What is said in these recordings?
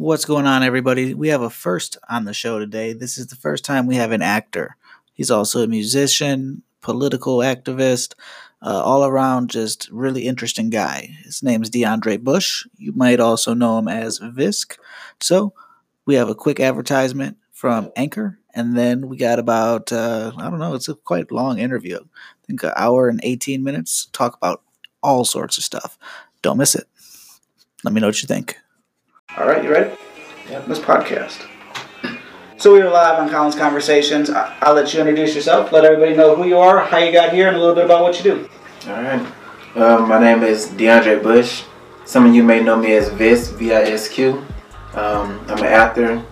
What's going on, everybody? We have a first on the show today. This is the first time we have an actor. He's also a musician, political activist, uh, all around just really interesting guy. His name is DeAndre Bush. You might also know him as Visq. So we have a quick advertisement from Anchor, and then we got about uh, I don't know. It's a quite long interview. I think an hour and eighteen minutes. Talk about all sorts of stuff. Don't miss it. Let me know what you think. All right, you ready? Yep. This podcast. So we are live on Colin's Conversations. I- I'll let you introduce yourself. Let everybody know who you are, how you got here, and a little bit about what you do. All right. Um, my name is DeAndre Bush. Some of you may know me as Vis, V-I-S-Q. Um, I'm an actor.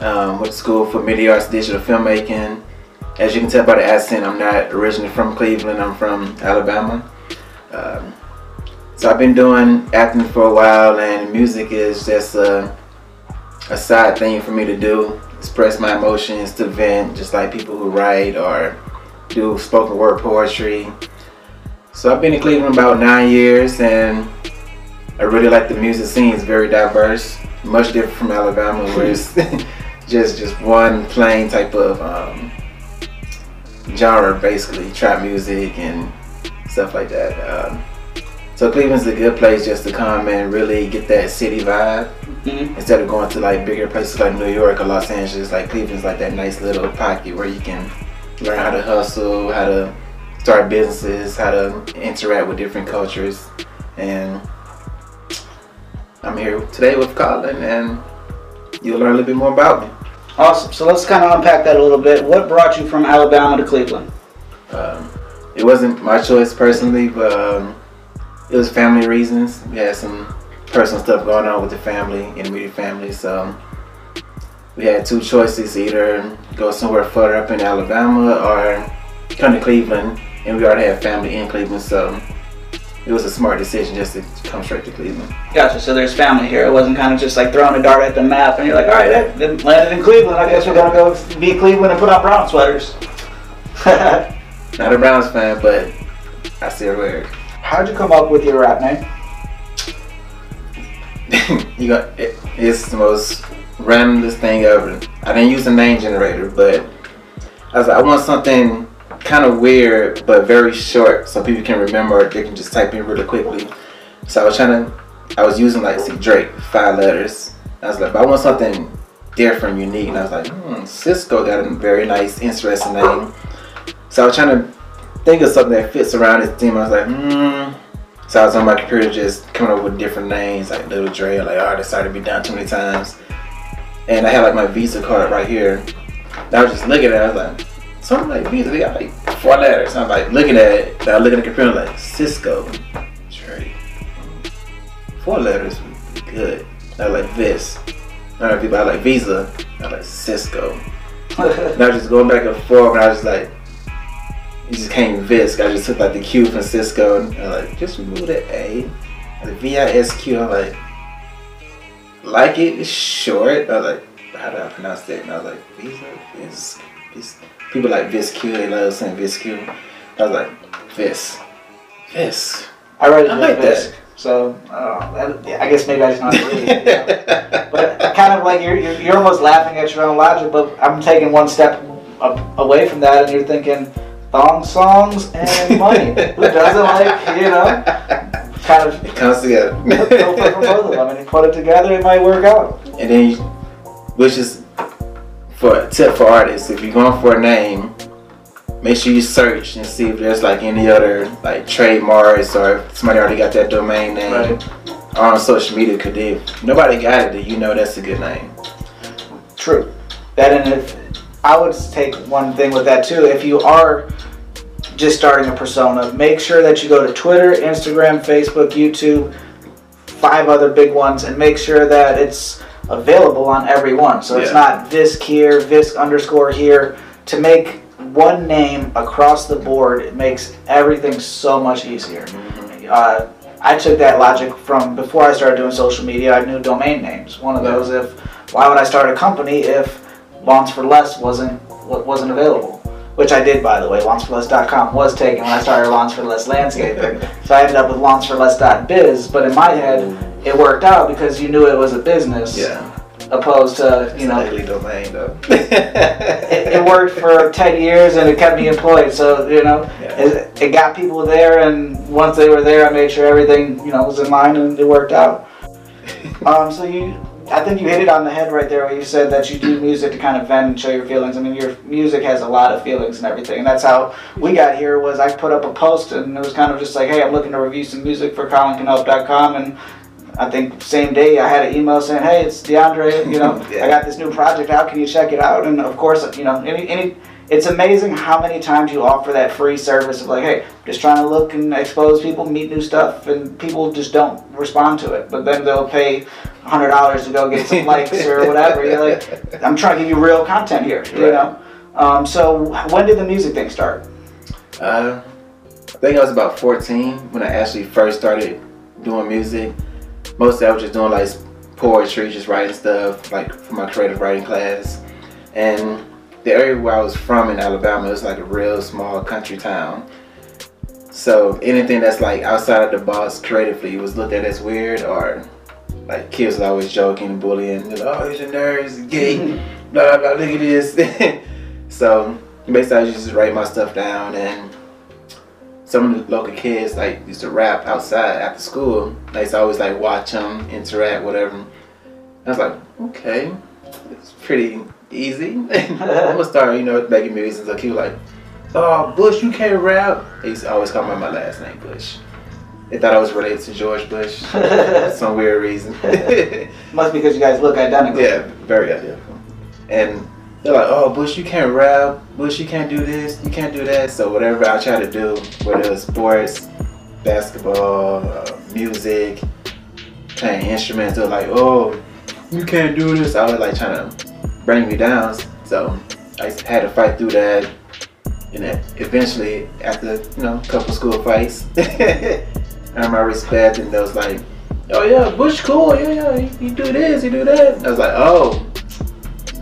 Um, went to school for media arts, digital filmmaking. As you can tell by the accent, I'm not originally from Cleveland. I'm from Alabama. Um, so I've been doing acting for a while, and music is just a, a side thing for me to do. Express my emotions, to vent, just like people who write or do spoken word poetry. So I've been in Cleveland about nine years, and I really like the music scene. It's very diverse, much different from Alabama, where it's just just one plain type of um, genre, basically trap music and stuff like that. Um, so Cleveland's a good place just to come and really get that city vibe Mm-hmm. instead of going to like bigger places like New York or Los Angeles. Like Cleveland's like that nice little pocket where you can learn how to hustle, how to start businesses, how to interact with different cultures. And I'm here today with Colin, and you'll learn a little bit more about me. Awesome. So let's kind of unpack that a little bit. What brought you from Alabama to Cleveland? Um, it wasn't my choice personally, but um, it was family reasons. We had some personal stuff going on with the family, and immediate family, so we had two choices: either go somewhere further up in Alabama or come to Cleveland. And we already had family in Cleveland, so it was a smart decision just to come straight to Cleveland. Gotcha. So there's family here. It wasn't kind of just like throwing a dart at the map and you're like, all right, that landed in Cleveland. I guess we're gonna go be Cleveland and put on brown sweaters. Not a Browns fan, but I still wear it. How'd you come up with your rap name? you got it, it's the most randomest thing ever. I didn't use a name generator, but I was like, I want something kind of weird but very short so people can remember they can just type in really quickly. So I was trying to, I was using like see Drake five letters. I was like, but I want something different, unique, and I was like, hmm, Cisco got a very nice, interesting name. So I was trying to think of something that fits around this theme. I was like, hmm. So I was on my computer just coming up with different names, like Little Dre, like, oh, started to be done too many times. And I had like my Visa card right here. And I was just looking at it, I was like, something like Visa, they got like four letters. I'm like looking at it, and I look at the computer like, Cisco, Dre. Four letters would be good. I like this. I know people, I like Visa, I like Cisco. And I was just going back and forth, and I was like, it just came Visq. I just took like the Q from Cisco, and I was like, just remove the A. The V I S Q. I'm like, like it, it's short. I was like, how do I pronounce that? And I was like, Visa, Vis, Vis. People like Vis Q. They love saying Vis Q. I was like, Vis, Vis. I read it I like that. Visq, So uh, that, yeah, I guess maybe I just not read it. you know? But kind of like you're, you're you're almost laughing at your own logic. But I'm taking one step away from that, and you're thinking thong songs and money. Who doesn't like you know? Kind of it comes together. for from both of them, and you put it together, it might work out. And then, you, which is for a tip for artists, if you're going for a name, make sure you search and see if there's like any other like trademarks or if somebody already got that domain name Right. on social media. Could if nobody got it, then you know that's a good name. True. That and if I would take one thing with that too. If you are just starting a persona, make sure that you go to Twitter, Instagram, Facebook, YouTube, five other big ones, and make sure that it's available on every one. So it's not Visq here, Visq underscore here. To make one name across the board, it makes everything so much easier. Uh, I took that logic from before I started doing social media. I knew domain names. One of Yeah. those, if why would I start a company if Lawns for Less wasn't wa- wasn't available? Which I did, by the way. LawnsForLess.com was taken when I started Lawns for Less Landscaping. so I ended up with LawnsForLess.biz. But in my head, it worked out because you knew it was a business. Yeah. opposed to you know. Legally domain though. It, it worked for ten years and it kept me employed. So you know, Yeah. it, it got people there, and once they were there, I made sure everything you know was in line and it worked out. Um, so you, I think you hit it on the head right there where you said that you do music to kind of vent and show your feelings. I mean, your music has a lot of feelings and everything, and that's how we got here. Was I put up a post and it was kind of just like, hey, I'm looking to review some music for ColinCanhelp.com, and I think same day I had an email saying, hey, it's DeAndre, you know, Yeah. I got this new project out. Can you check it out? And of course, you know, any any. It's amazing how many times you offer that free service of like, hey, just trying to look and expose people, meet new stuff, and people just don't respond to it. But then they'll pay hundred dollars to go get some likes or whatever. You're like, I'm trying to give you real content here, you Right. know. Um, so when did the music thing start? Uh, I think I was about 14 when I actually first started doing music. Mostly I was just doing like poetry, just writing stuff like for my creative writing class. And the area where I was from in Alabama was like a real small country town. So anything that's like outside of the box creatively was looked at as weird or like kids was always joking, bullying, know, oh he's a nerd, he's gay, blah blah blah, look at this. so basically I used to just write my stuff down and some of the local kids like used to rap outside after school. I used to always like watch them interact, whatever. I was like, okay, it's pretty easy. I'm gonna start, you know, making music. So he was like, oh, Bush, you can't rap. They used to always call me my last name, Bush. They thought I was related to George Bush for some weird reason. Must be because you guys look identical. Yeah, very identical. And they're like, oh, Bush, you can't rap. Bush, you can't do this. You can't do that. So whatever I try to do, whether it was sports, basketball, uh, music, playing instruments, they're like, oh, you can't do this. I was like trying to bring me down. So I had to fight through that. And then eventually, after you know a couple school fights, earned my respect, and they was like, "Oh yeah, Bush cool, yeah, yeah, you, do this, you do that." I was like, "Oh,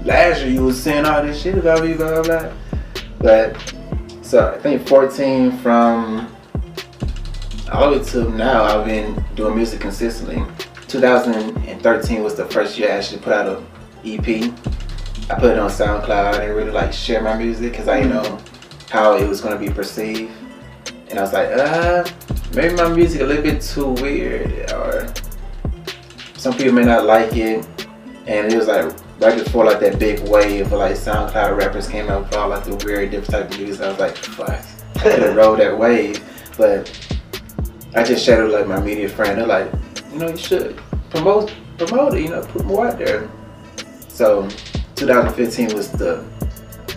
last year you was saying all this shit about me, blah blah blah." But so I think 14 from all the way to now, I've been doing music consistently. 2013 was the first year I actually put out a EP. I put it on SoundCloud. I didn't really like share my music because I didn't know how it was going to be perceived. And I was like, uh, maybe my music a little bit too weird, or some people may not like it. And it was like right before like that big wave of like SoundCloud rappers came out with all like the weird different type of music. I was like, fuck, I could have rode that wave, but I just shared it with like my media friend. They're like, you know, you should promote promote it, you know, put more out there. So 2015 was the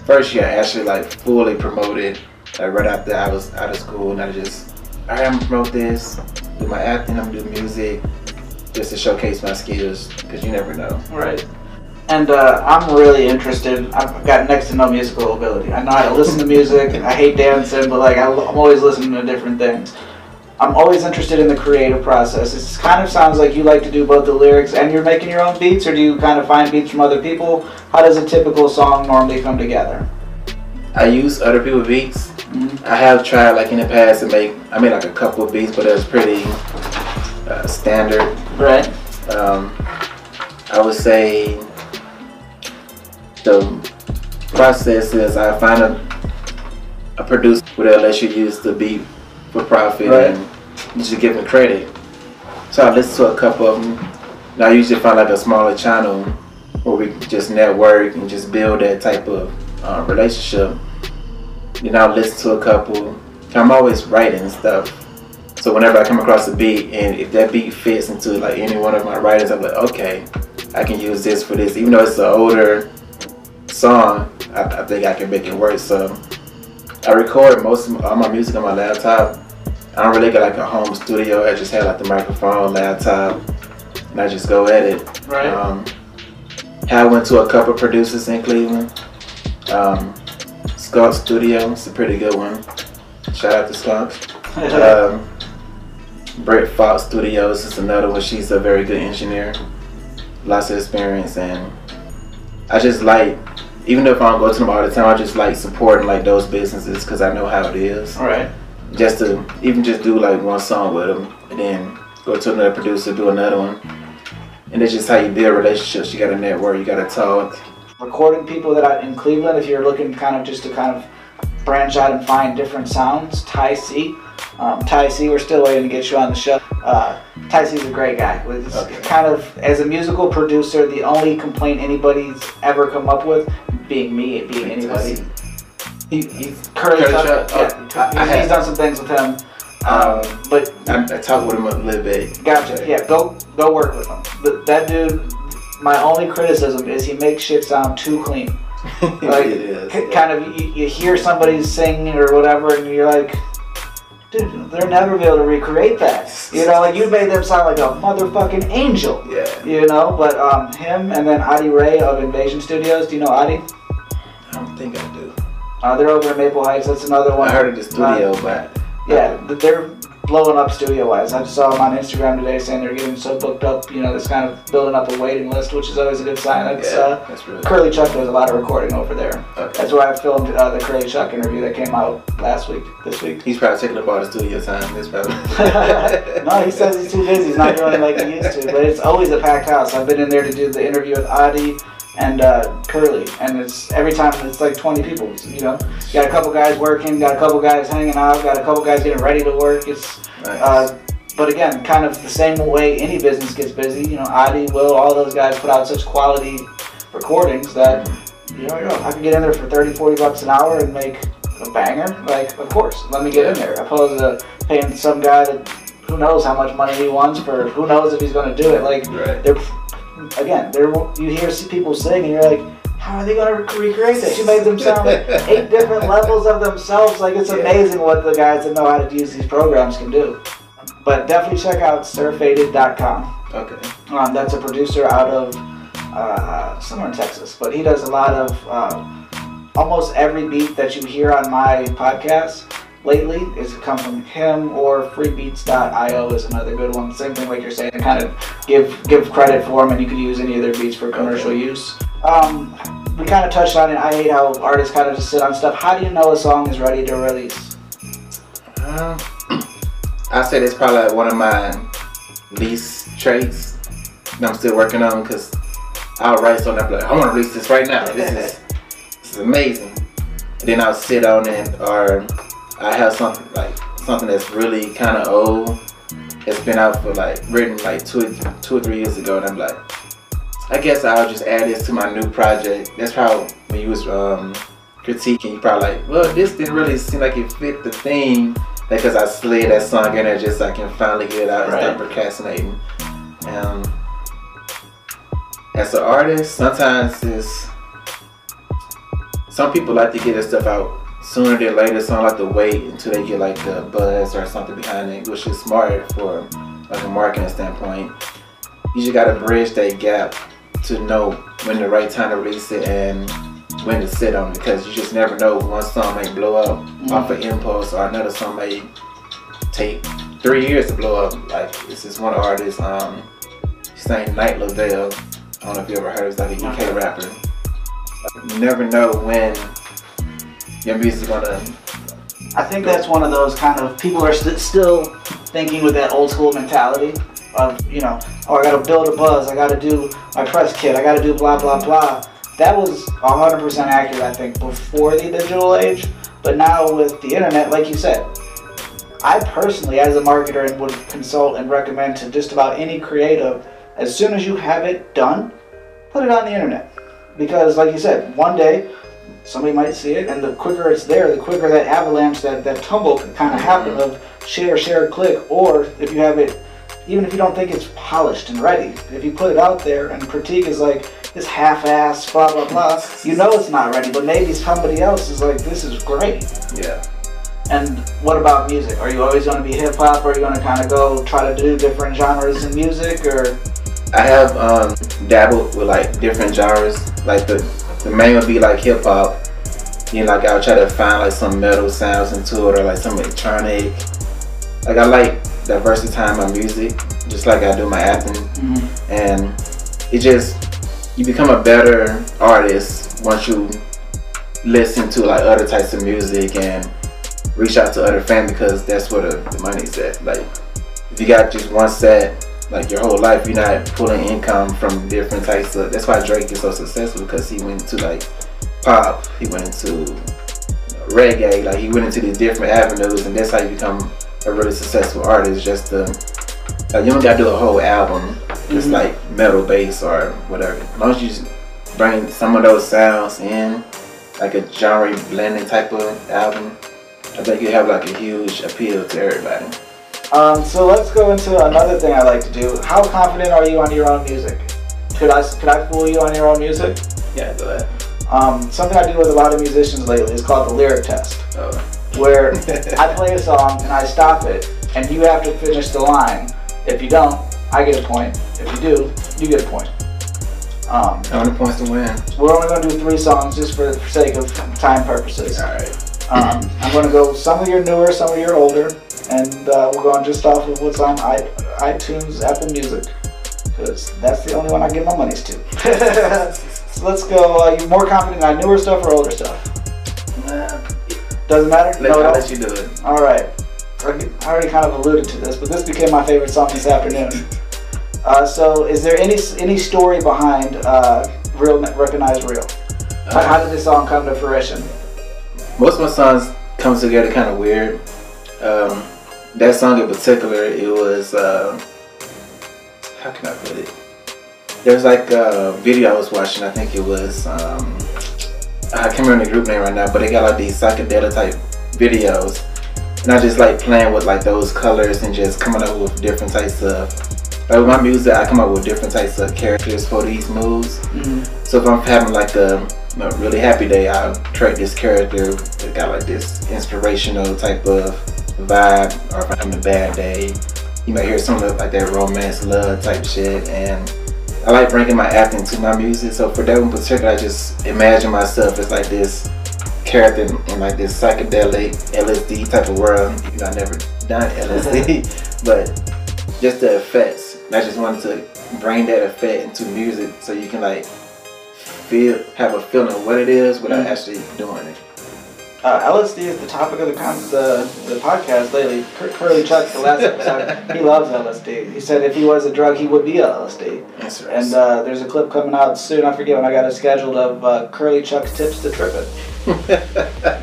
first year I actually like fully promoted. Like right after I was out of school, and I just, I'm promote this, do my acting, I'm gonna do music, just to showcase my skills, because you never know. Right. And uh, I'm really interested. I've got next to no musical ability. I know how to listen to music. I hate dancing, but like I'm always listening to different things. I'm always interested in the creative process. It kind of sounds like you like to do both the lyrics and you're making your own beats, or do you kind of find beats from other people? How does a typical song normally come together? I use other people's beats. Mhm. I have tried like in the past to make, I made like a couple of beats, but it was pretty uh, standard. Right. Um, I would say the process is I find a, a producer where let you use the beat for profit Right. and you just give them credit. So I listen to a couple of them. And I usually find like a smaller channel where we just network and just build that type of uh, relationship. Then I'll listen to a couple. I'm always writing stuff. So whenever I come across a beat and if that beat fits into like any one of my writers, I'm like, okay, I can use this for this. Even though it's an older song, I, I think I can make it work. So I record most of all my music on my laptop. I don't really get like a home studio. I just have like the microphone, laptop, and I just go at it. Right. Um, I went to a couple producers in Cleveland. Um, Skunk Studio, it's a pretty good one. Shout out to Skunk. Um, Brett Fox Studios is another one. She's a very good engineer, lots of experience, and I just like, even if I don't go to them all the time, I just like supporting like those businesses because I know how it is. All right. Just to even just do like one song with them, and then go to another producer, do another one. and it's just how you build relationships. You got to network. You got to talk. recording people that I in Cleveland. If you're looking kind of just to kind of branch out and find different sounds, Ty C. Um, Ty C, we're still waiting to get you on the show. Uh, C's a great guy. With Okay. kind of as a musical producer, the only complaint anybody's ever come up with, being me, being anybody. He, he's Curly, Curly Chuck, yeah, Oh, he's, he's done some things with him. Um, Um, but I, I talked with him a little bit. Gotcha. Yeah, go go work with him. But that dude, my only criticism is he makes shit sound too clean. Like, it is. kind of, you, you hear somebody sing or whatever, and you're like, dude, they'll never be able to recreate that. You know, like you made them sound like a motherfucking angel. Yeah. You know, but um, him and then Adi Ray of Invasion Studios. Do you know Adi? I don't think I do. Uh, they're over in Maple Heights. That's another one. I heard of the studio, but Yeah, they're blowing up studio wise. I just saw them on Instagram today saying they're getting so booked up. You know, that's kind of building up a waiting list, which is always a good sign. That's yeah, uh, that's really Curly Chuck does a lot of recording over there. okay. That's where I filmed uh, the Curly Chuck interview that came out last week, this week. He's probably taking up all the studio time. That's probably. no, he says he's too busy. He's not doing it like he used to. But it's always a packed house. I've been in there to do the interview with Adi and uh, Curly, and it's every time it's like 20 people. You know, got a couple guys working, got a couple guys hanging out, got a couple guys getting ready to work. It's Nice. uh, but again, kind of the same way any business gets busy. You know, Adi, Will, all those guys put out such quality recordings that you know, you know, I can get in there for 30, 40 bucks an hour and make a banger. Like, of course, let me get in there. Opposed to paying some guy that who knows how much money he wants for who knows if he's going to do it. Like, right. they're again, they're you hear people sing and you're like, how are they going to recreate that? You made them sound like eight different levels of themselves. Like it's Yeah. amazing what the guys that know how to use these programs can do. But definitely check out surfaded.com. Okay. Um, that's a producer out of uh, somewhere in Texas, but he does a lot of uh, almost every beat that you hear on my podcast lately is come from him or freebeats.io is another good one. Same thing like you're saying, to kind of give give credit for them and you can use any of their beats for commercial use. Um, we kind of touched on it. I hate how artists kind of just sit on stuff. How do you know a song is ready to release? Um, I say it's probably like one of my least traits that I'm still working on because I'll write something I'm like, I want to release this right now. This is this is amazing. And then I'll sit on it or I have something like something that's really kind of old. It's been out for like written like two two or three years ago, and I'm like, I guess I'll just add this to my new project. That's how when you was um, critiquing, you probably like, well, this didn't really seem like it fit the theme because I slid that song in there just so I can finally get it out and Right. stop procrastinating. Um, as an artist, sometimes it's some people like to get their stuff out sooner than later. Some like to wait until they get like the buzz or something behind it, which is smart for like a marketing standpoint. You just gotta bridge that gap to know when the right time to release it and when to sit on it because you just never know one song may blow up off of impulse or another song may take three years to blow up. Like this is one artist, um, his name Night Lavelle. I don't know if you ever heard. He's like a UK rapper. You never know when your music's gonna. I think that's one of those kind of people are st- still thinking with that old school mentality of you know, oh I gotta build a buzz, I gotta do my press kit, I gotta do blah blah blah. That was 100% accurate, I think, before the digital age. But now with the internet, like you said, I personally, as a marketer, would consult and recommend to just about any creative, as soon as you have it done, put it on the internet. Because, like you said, one day somebody might see it, and the quicker it's there, the quicker that avalanche, that, that tumble can kind of happen of share, share, click. Or if you have it, even if you don't think it's polished and ready, if you put it out there and critique is like this half-ass, blah blah blah, you know it's not ready. But maybe somebody else is like, this is great. Yeah. And what about music? Are you always going to be hip hop, or are you going to kind of go try to do different genres in music, or I have um, dabbled with like different genres. Like the the main would be like hip hop. You know, like I'll try to find like some metal sounds into it or like some electronic. Like I like diversifying my music, just like I do my acting. Mm-hmm. And it just you become a better artist once you listen to like other types of music and reach out to other fans because that's where the, the money's at. Like if you got just one set like your whole life. You're not pulling income from different types of. That's why Drake is so successful because he went into like pop. He went into reggae. Like he went into these different avenues, and that's how you become a really successful artist. Just to like you don't gotta do a whole album, just Mhm. like metal bass or whatever. As long as you just bring some of those sounds in, like a genre blending type of album, I think you have like a huge appeal to everybody. Um, so let's go into another thing I like to do. How confident are you on your own music? Could I could I fool you on your own music? Yeah, go ahead. Um, something I do with a lot of musicians lately is called the lyric test, Oh. where I play a song and I stop it, and you have to finish the line. If you don't, I get a point. If you do, you get a point. Um, How many points to win? we're only going to do three songs just for the sake of time purposes. Alright. Um, I'm going to go some of your newer, some of your older, and uh, we're going just off of what's on I- iTunes, Apple Music, because that's the only one I give my monies to. so let's go. Uh, you more confident on newer stuff or older stuff? Nah. Doesn't matter. Let, no, I'll let you do it. All right. I I already kind of alluded to this, but this became my favorite song this afternoon. Uh, so, is there any any story behind uh, "Real Recognize Real"? How- How did this song come to fruition? Most of my songs comes together kind of weird. Um, that song in particular, it was uh, how can I put it? There's like a video I was watching. I think it was um, I can't remember the group name right now, but they got like these psychedelic type videos, and I just like playing with like those colors and just coming up with different types of. Like with my music, I come up with different types of characters for these moves. Mhm. So if I'm having like a, a really happy day, I'll track this character that got like this inspirational type of vibe. Or if I'm having a bad day, you might hear some of like that romance, love type shit. And I like bringing my acting to my music. So for that one in particular, I just imagine myself as like this character in, in like this psychedelic LSD type of world. Even though I never done LSD, but just the effects. And I just wanted to bring that effect into music so you can like feel have a feeling of what it is without Mm. actually doing it. Uh, LSD is the topic of the con- the, the podcast lately. Cur- Curly Chuck, the last episode, he loves LSD. He said if he was a drug, he would be LSD. That's right. And uh, there's a clip coming out soon. I forget when I got it scheduled of uh, Curly Chuck's tips to trip it.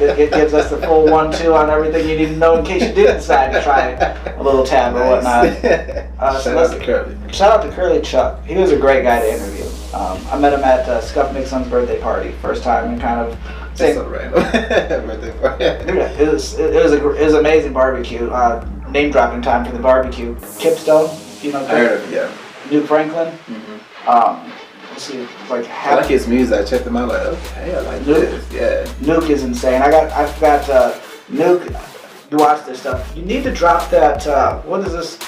It, it gives us the full one-two on everything you need to know in case you did decide to try a little tab or whatnot. Uh, so Shout out to Curly. Shout out to Curly Chuck. He was a great guy to interview. Um, I met him at uh, Scuff Nixon's birthday party first time and kind of same, so random. Birthday party. it was it was a it was amazing barbecue. Uh, name dropping time for the barbecue. Kipstone, you know, I heard of yeah. New Franklin. hmm Um, let's see, like I like his music. I checked him out. Like, okay, I like Luke? this. Yeah. Nuke is insane. I got I've got uh, Nuke. You watch this stuff. You need to drop that. Uh, what is this?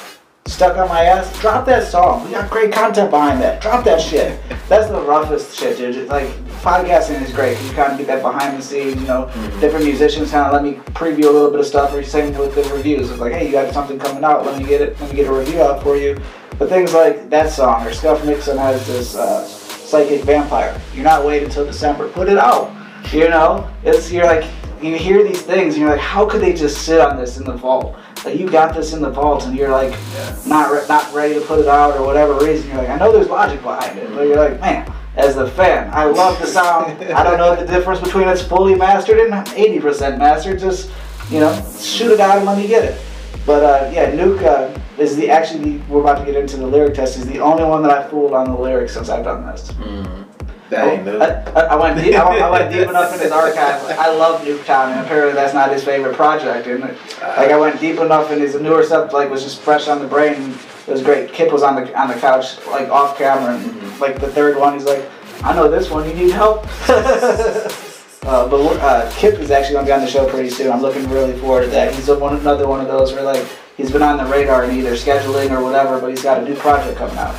Stuck on my ass. Drop that song. We got great content behind that. Drop that shit. That's the roughest shit, dude. Like podcasting is great. You kind of get that behind the scenes. You know, Mhm. different musicians kind of let me preview a little bit of stuff. Or same with the reviews. It's like, hey, you got something coming out. Let me get it. Let me get a review out for you. But things like that song or Scuff Nixon has this uh, psychic vampire. You're not waiting until December. Put it out. You know, it's you're like you hear these things and you're like, how could they just sit on this in the vault? Like you got this in the vault and you're like Yeah. not re- not ready to put it out or whatever reason. You're like, I know there's logic behind it, but you're like, man, as a fan, I love the sound. I don't know the difference between it's fully mastered and 80% mastered. Just you know, shoot it out and let me get it. But uh, yeah, Nuke uh, is the actually we're about to get into the lyric test. Is the only one that I fooled on the lyrics since I've done this. Mm. Dang, dude. I, I, I went deep, I, I went deep enough in his archive. I love Nuketown, and apparently that's not his favorite project. And like I went deep enough in his newer stuff, like was just fresh on the brain. It was great. Kip was on the on the couch, like off camera, and Mhm. like the third one, he's like, "I know this one. You need help." uh, but uh, Kip is actually gonna be on the show pretty soon. I'm looking really forward to that. He's one another one of those where like he's been on the radar in either scheduling or whatever, but he's got a new project coming out.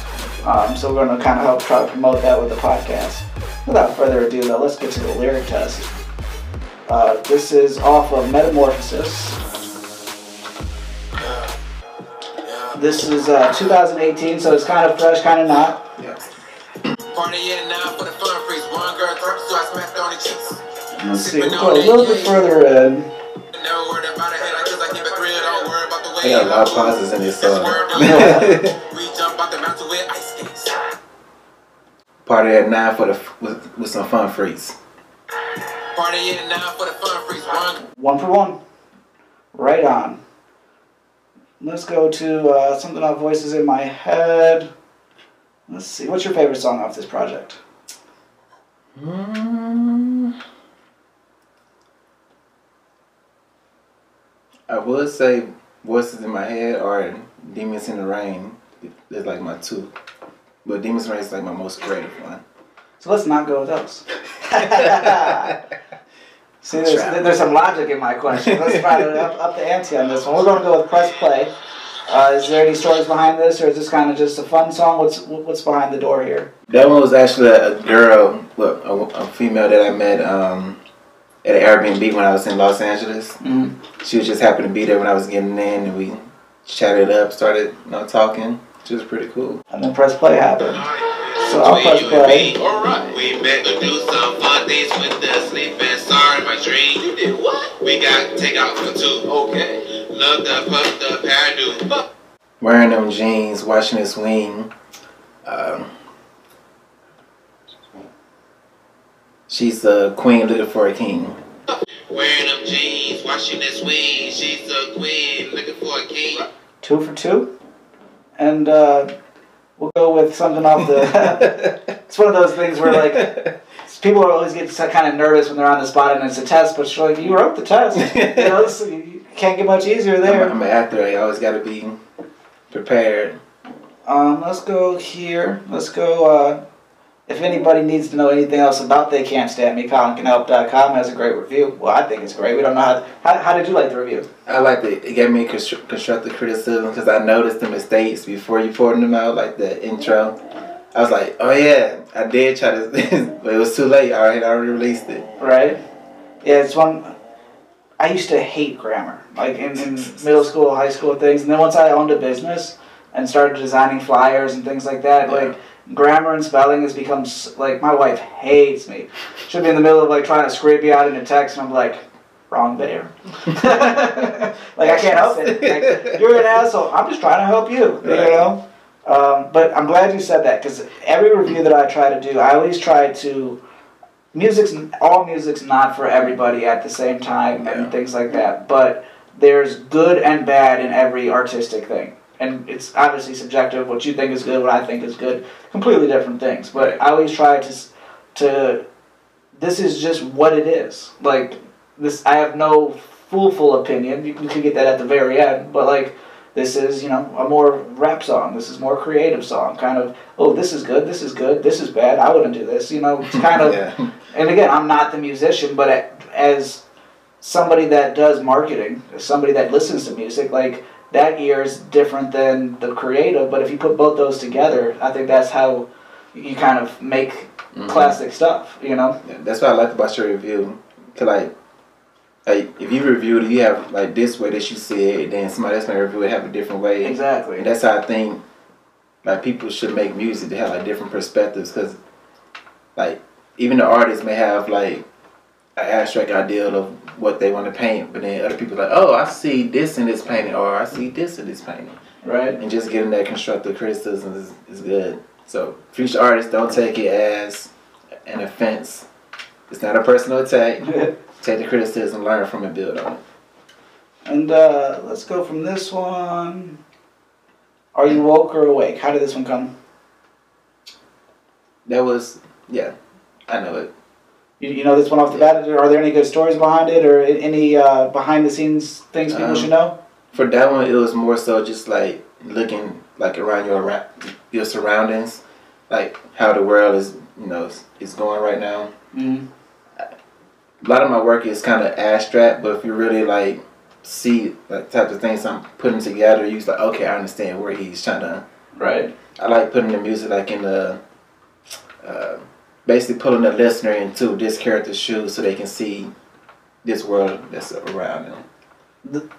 Um, so we're gonna kind of help try to promote that with the podcast. Without further ado, though, let's get to the lyric test. Uh, this is off of Metamorphosis. This is uh, 2018, so it's kind of fresh, kind of not. Yeah. Party at nine for the fun freeze. One girl throat, so I smacked on the cheeks. Let's see, we'll go a little bit further in. No word about it, I just keep it real. Don't worry about the way They got a lot of I pauses in this song. This word don't matter. We jump about the mountain with ice skates. Party at nine for the with, with some fun freaks. Party at nine for the fun freaks. One One for one. Right on. Let's go to uh, something off Voices in My Head. Let's see. What's your favorite song off this project? Mm, I would say voices in my head or demons in the rain. It's like my two, but demons in the rain is like my most creative one. So let's not go with those. See, there's, Trap. there's some logic in my question. Let's try to up, up the ante on this one. We're going to go with press play. Uh, is there any stories behind this, or is this kind of just a fun song? What's what's behind the door here? That one was actually a, a girl, well, a, a female that I met um, at an Airbnb when I was in Los Angeles. Mm. She was just happened to be there when I was getting in, and we chatted up, started you know, talking. She was pretty cool. And then press play happened. So I'll press play. Alright. We met to do some fun things with the sleeping star in my dream. You did what? We got takeout for two. Okay. Love the puff the hairdo. Wearing them jeans, watching this wing. Um, she's the queen looking for a king. Wearing them jeans, watching this wing. She's the queen, looking for a king. Two for two. And uh, we'll go with something off the. it's one of those things where, like, people are always get kind of nervous when they're on the spot and it's a test, but you're like, you wrote the test. you know, you can't get much easier I'm, there. I'm an actor. I always got to be prepared. Um, let's go here. Let's go. Uh, if anybody needs to know anything else about They Can't Stand Me, ColinCanHelp.com has a great review. Well, I think it's great. We don't know how. How, how did you like the review? I liked it. it gave me constructive criticism because I noticed the mistakes before you poured them out, like the intro. I was like, oh yeah, I did try to, but it was too late. Alright, I already already released it. Right? Yeah, it's one. I used to hate grammar, like in, in middle school, high school things, and then once I owned a business and started designing flyers and things like that, Yeah. like grammar and spelling has become like my wife hates me. She'll be in the middle of like trying to scrape me out in a text, and I'm like, wrong there. like I can't help it. Like, you're an asshole. I'm just trying to help you. You know. Um, but I'm glad you said that because every review that I try to do, I always try to. Music's all music's not for everybody at the same time Yeah. and things like that. But there's good and bad in every artistic thing, and it's obviously subjective. What you think is good, what I think is good, completely different things. But I always try to to. This is just what it is. Like this, I have no full opinion. You, you can get that at the very end, but like this is you know a more rap song. This is more creative song. Kind of oh this is good. This is good. This is bad. I wouldn't do this. You know, it's kind of. yeah. And again, I'm not the musician, but as somebody that does marketing, as somebody that listens to music, like that ear is different than the creative. But if you put both those together, I think that's how you kind of make Mhm. classic stuff. You know. Yeah, That's what I like about your review. Cause like, like if you reviewed it, you have like this way that you see it, then somebody else may review it have a different way. Exactly. And that's how I think like people should make music. They have like different perspectives because like even the artists may have like an abstract idea of what they want to paint, but then other people are like, oh, I see this in this painting, or I see this in this painting, Right. and just getting that constructive criticism is, is good. So future artists don't take it as an offense. It's not a personal attack. Take the criticism, learn from it, build on it. and uh, let's go from this one. Are you woke or awake? How did this one come? That was yeah, I know it. You, you know this one off the bat. Are there any good stories behind it, or any uh, behind the scenes things people Um, should know? For that one, it was more so just like looking like around your your surroundings, like how the world is, you know, is, is going right now. Mm. A lot of my work is kind of abstract, but if you really like see like type of things I'm putting together, you just like okay, I understand where he's trying to. Right. I like putting the music like in the, uh, basically pulling the listener into this character's shoes so they can see this world that's around them.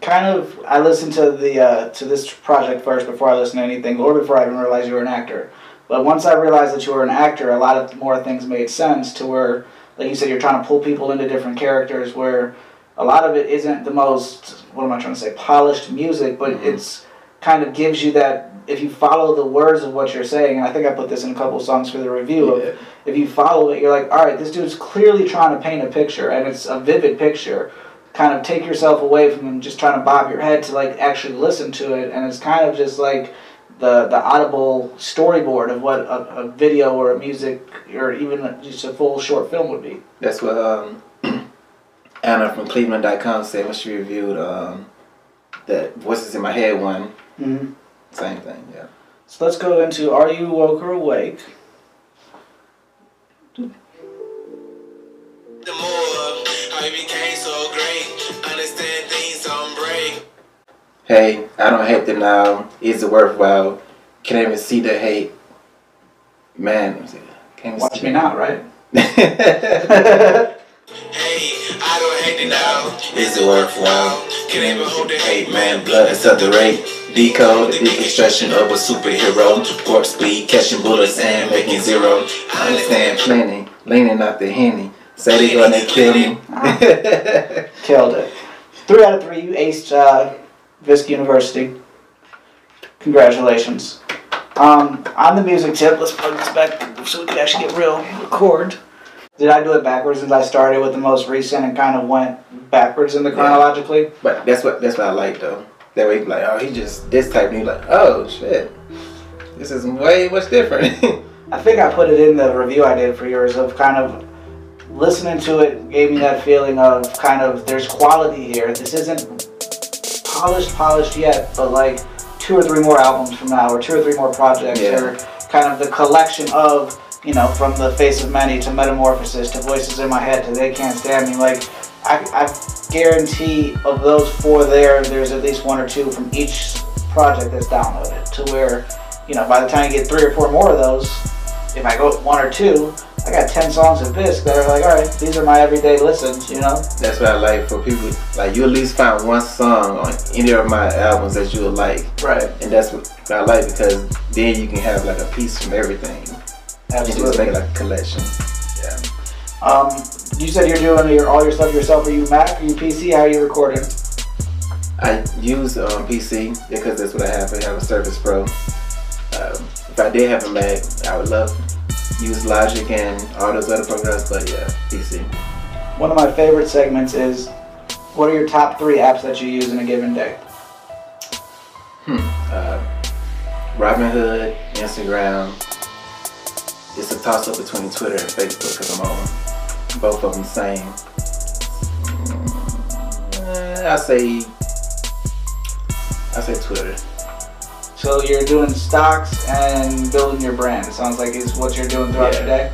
kind of I listened to the uh, to this project first before I listened to anything, or before I even realized you were an actor. But once I realized that you were an actor, a lot of more things made sense. To where, like you said, you're trying to pull people into different characters. Where a lot of it isn't the most what am I trying to say polished music, but Mhm. it's kind of gives you that if you follow the words of what you're saying, and I think I put this in a couple songs for the review. Yeah. Of, if you follow it, you're like, all right, this dude's clearly trying to paint a picture, and it's a vivid picture. Kind of take yourself away from just trying to bob your head to like actually listen to it, and it's kind of just like the the audible storyboard of what a, a video or a music or even just a full short film would be. That's what um, Anna from Cleveland.com said when she reviewed um, the Voices in My Head one. Mm-hmm. Same thing, yeah. So let's go into Are You Woke or Awake? The more, how you became so great. Understand things on break. Hey, I don't hate them now. Is it worthwhile? Can't even see the hate. Man, let me see. Can't Watch me now, right? Hey, I don't hate it now. Is it worthwhile? Can't even hold the hate, man, blood is at the rate. Decode the deconstruction of a superhero. Warp speed, catching bullets and making zero. I understand plenty, leaning out the henny. Say they gonna kill me. Killed it. Three out of three. You aced uh, Fisk University. Congratulations. Um, on the music tip, let's plug this back so we can actually get real record. Did I do it backwards since I started with the most recent and kind of went backwards in the chronologically? but that's what that's what I like though. That way be like, oh, he just this type, and you like, oh shit, this is way much different. I think I put it in the review I did for yours of kind of listening to it gave me that feeling of kind of there's quality here. This isn't polished, polished yet, but like two or three more albums from now, or two or three more projects, Yeah. or kind of the collection of you know from the face of many to metamorphosis to voices in my head to they can't stand me. Like I, I guarantee of those four there, there's at least one or two from each project that's downloaded to where you know by the time you get three or four more of those if I go one or two, I got ten songs of this that are like, all right, these are my everyday listens, you know. that's what I like for people. Like you at least find one song on any of my albums that you would like, Right. and that's what I like because then you can have like a piece from everything. You just make Absolutely. like a collection. Yeah. Um, you said you're doing your all your stuff yourself. Are you Mac? Are you PC? How are you recording? I use um, PC because that's what I have. I have a Surface Pro. Um, if I did have a Mac, I would love to use Logic and all those other programs, but yeah, PC. One of my favorite segments is, what are your top three apps that you use in a given day? Hmm. Uh, Robinhood, Instagram. It's a toss up between Twitter and Facebook because I'm on both of them same. Mm, I say I say Twitter. So you're doing stocks and building your brand. It sounds like is what you're doing throughout your day.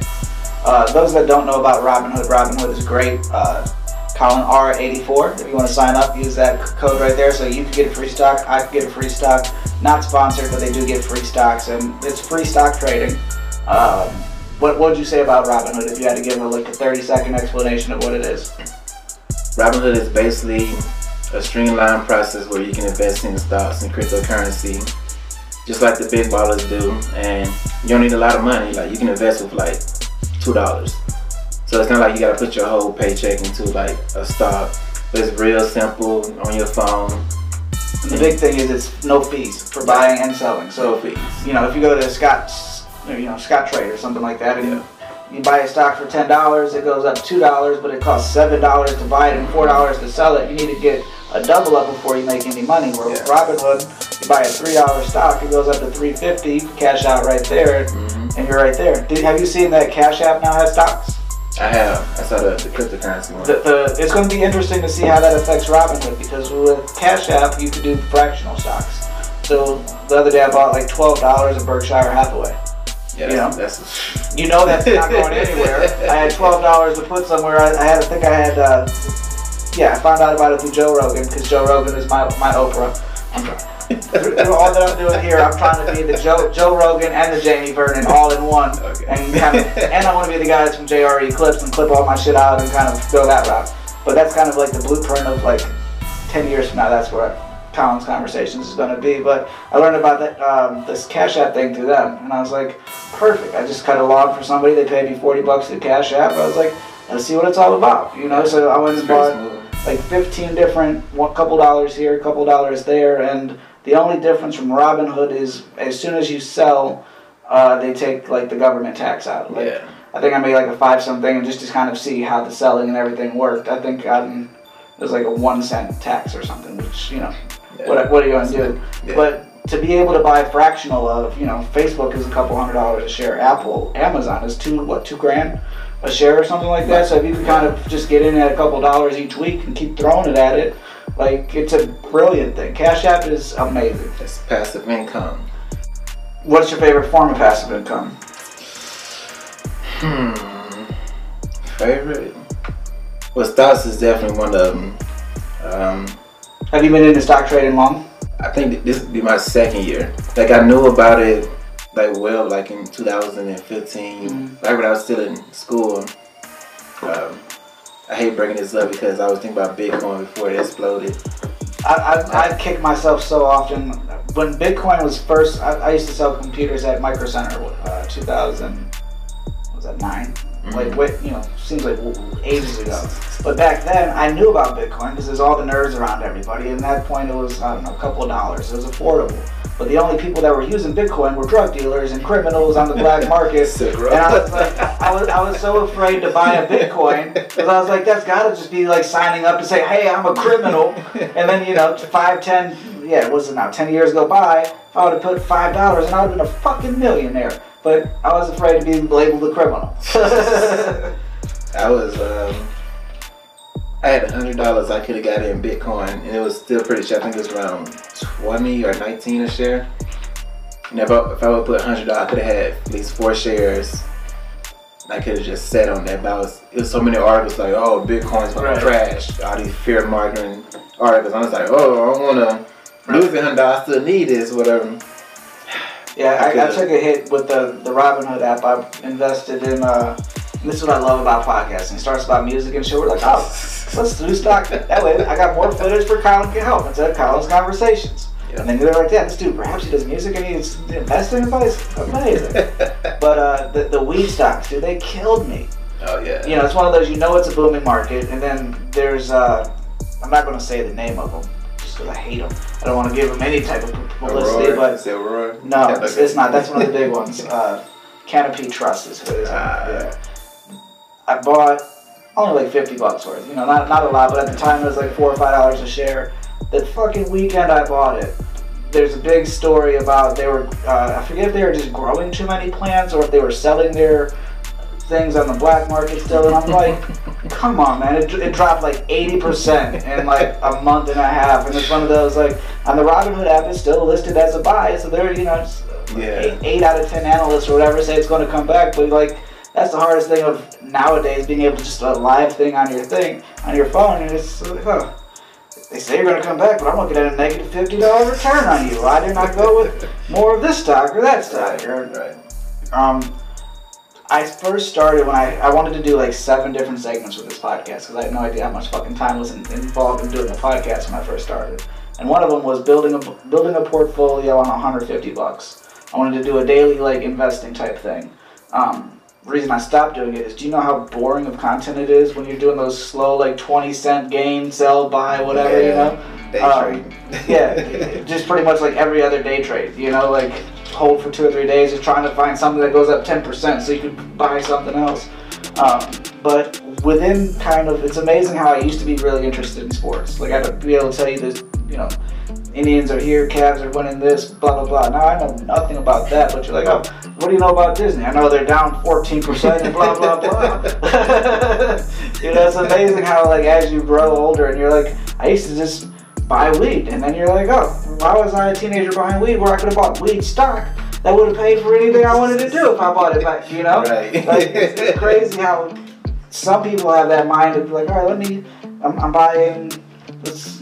Uh, those that don't know about Robinhood, Robinhood is great. Uh, Colin R84. If you want to sign up, use that code right there so you can get a free stock. I can get a free stock. Not sponsored, but they do get free stocks, and it's free stock trading. Um, what would you say about Robinhood if you had to give a, like a 30 second explanation of what it is? Robinhood is basically a streamlined process where you can invest in stocks and cryptocurrency, just like the big ballers do. And you don't need a lot of money. Like you can invest with like two dollars. So it's not like you gotta put your whole paycheck into like a stock. But it's real simple on your phone. The big thing is it's no fees for buying and selling. So No fees. you know, if you go to Scott's, you know, Scottrade or something like that, and Yeah. you buy a stock for ten dollars, it goes up two dollars, but it costs seven dollars to buy it and four dollars to sell it. You need to get a double up before you make any money. Where with Yeah. Robinhood, you buy a three dollar stock, it goes up to three fifty. You can cash out right there, Mhm. and you're right there. Did, have you seen that Cash App now has stocks? I have. I saw the, the cryptocurrency one. The, the, it's going to be interesting to see how that affects Robinhood because with Cash App you could do fractional stocks. So the other day I bought like twelve dollars of Berkshire Hathaway. yeah, you know. that's You know that's not going anywhere. I had twelve dollars to put somewhere. I, I had, I think I had, uh, yeah, I found out about it through Joe Rogan because Joe Rogan is my my Oprah. Through through all that I'm doing here, I'm trying to be the Joe Joe Rogan and the Jamie Vernal all in one, Okay. and kind of, and I want to be the guys from JRE Clips and clip all my shit out and kind of go that route. But that's kind of like the blueprint of like ten years from now. That's where Colin's conversations is going to be. But I learned about that um, this Cash App thing through them, and I was like, perfect. I just cut a log for somebody. They paid me forty bucks to Cash App. I was like, let's see what it's all about, you know. So I went and bought. Like 15 different, one couple dollars here, couple dollars there, and The only difference from Robinhood is as soon as you sell, uh, they take like the government tax out. Like, Yeah. I think I made like a five something, and just to kind of see how the selling and everything worked. I think um, it was like a one cent tax or something, which you know, Yeah. what, what are you gonna do? Yeah. But to be able to buy a fractional of, you know, Facebook is a couple hundred dollars a share. Apple, Amazon is two what two grand a share or something like that. So if you can kind of just get in at a couple dollars each week and keep throwing it at it, like it's a brilliant thing. Cash App is amazing. It's passive income. What's your favorite form of passive income? Hmm. Favorite? Well, stocks is definitely one of them. Um, Have you been into stock trading long? I think this would be my second year. Like I knew about it like well, like in 2015, Mhm. right when I was still in school. Um, I hate breaking this up because I was thinking about Bitcoin before it exploded. I, I, I kick myself so often. When Bitcoin was first, I, I used to sell computers at Micro Center, uh, 2000, was that, 9? Like, what you know, seems like ages ago. But back then, I knew about Bitcoin because there's all the nerds around everybody. And at that point, it was, I don't know, a couple of dollars. It was affordable. But the only people that were using Bitcoin were drug dealers and criminals on the black market. Silk And I was like, I was, I was so afraid to buy a Bitcoin because I was like, that's got to just be like signing up to say, hey, I'm a criminal. And then, you know, five, ten, yeah, what was it now? Ten years go by. If I would have put five dollars, and I would have been a fucking millionaire. But I was afraid to be labeled a criminal. I was um, I had a hundred dollars I could have got it in Bitcoin, and it was still pretty cheap. I think it was around twenty or nineteen a share. And if I, if I would put hundred dollars, I could have had at least four shares. I could have just sat on that. But I was, it was so many articles like, "Oh, Bitcoin's gonna Right. crash." All these fear mongering articles. I was like, "Oh, I don't want to lose hundred dollars. I still need this, whatever." Yeah, I, I Good. took a hit with the, the Robinhood app. I invested in, uh, this is what I love about podcasting. It starts about music and shit. We're like, oh, let's do stock. That way I got more footage for Colin Can Help instead of Colin's conversations. Yeah. And then they're like, yeah, this dude raps, he does music, and he's investing advice. Amazing. but uh, the, the weed stocks, dude, they killed me. oh yeah. You know, it's one of those, you know it's a booming market, and then there's, uh, I'm not going to say the name of them, just because I hate them. I don't want to give them any type of publicity, Aurora? but Aurora? no, it's, it's not. That's one of the big ones. Uh, Canopy Trust is who it is. Ah. yeah. I bought only like fifty bucks worth. You know, not not a lot, but at the time it was like four or five dollars a share. The fucking weekend I bought it. There's a big story about they were. Uh, I forget if they were just growing too many plants or if they were selling their things on the black market still. And I'm like, come on, man! It, it dropped like eighty percent in like a month and a half, and it's one of those like on the Robinhood app it's still listed as a buy, so they're you know. Yeah. eight, eight out of ten analysts or whatever say it's going to come back, but like that's the hardest thing of nowadays being able to just a live thing on your thing on your phone, and it's like, huh. They say you're going to come back, but I'm looking at a negative fifty dollar return on you. Why didn't I go with more of this stock or that stock? Or, Right. um, I first started when I, I wanted to do like seven different segments with this podcast because I had no idea how much fucking time was in, involved in doing a podcast when I first started. And one of them was building a building a portfolio on 150 bucks. I wanted to do a daily like investing type thing. Um, reason I stopped doing it is, do you know how boring of content it is when you're doing those slow like 20 cent gain, sell, buy, whatever, you know? Day Um, trading. yeah, just pretty much like every other day trade. You know, like hold for two or three days, just trying to find something that goes up ten percent so you could buy something else. Um, but within kind of, it's amazing how I used to be really interested in sports. Like I'd be able to tell you this, you know, Indians are here, Cavs are winning this, blah blah blah. Now I know nothing about that, but you're like, oh, what do you know about Disney? I know they're down 14% and blah blah blah. you know, it's amazing how like as you grow older and you're like, I used to just buy weed, and then you're like, oh, why was I a teenager buying weed where I could have bought weed stock that would have paid for anything I wanted to do if I bought it back? You know, Right. like it's, crazy how some people have that mind to be like, all right, let me, I'm, I'm buying,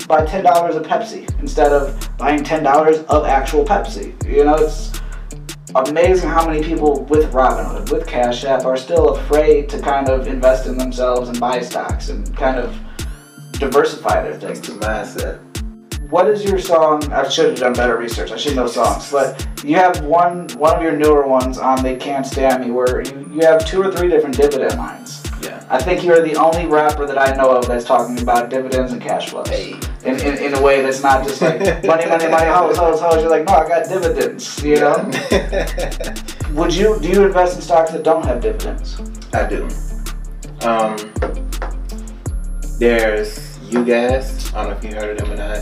buy ten dollars of Pepsi instead of buying ten dollars of actual Pepsi. You know, it's amazing how many people with Robinhood, with Cash App, are still afraid to kind of invest in themselves and buy stocks and kind of diversify their things. the mindset. What is your song? I should have done better research. I should know songs, but you have one one of your newer ones on "They Can't Stand Me," where you, you have two or three different dividend lines. Yeah. I think you're the only rapper that I know of that's talking about dividends and cash flows. Hey. In, in, in a way that's not just like money, money, money, hoes, hoes, hoes. You're like, no, I got dividends. You know? Would you do you invest in stocks that don't have dividends? I do. Um, there's UGAZ. I don't know if you heard of them or not.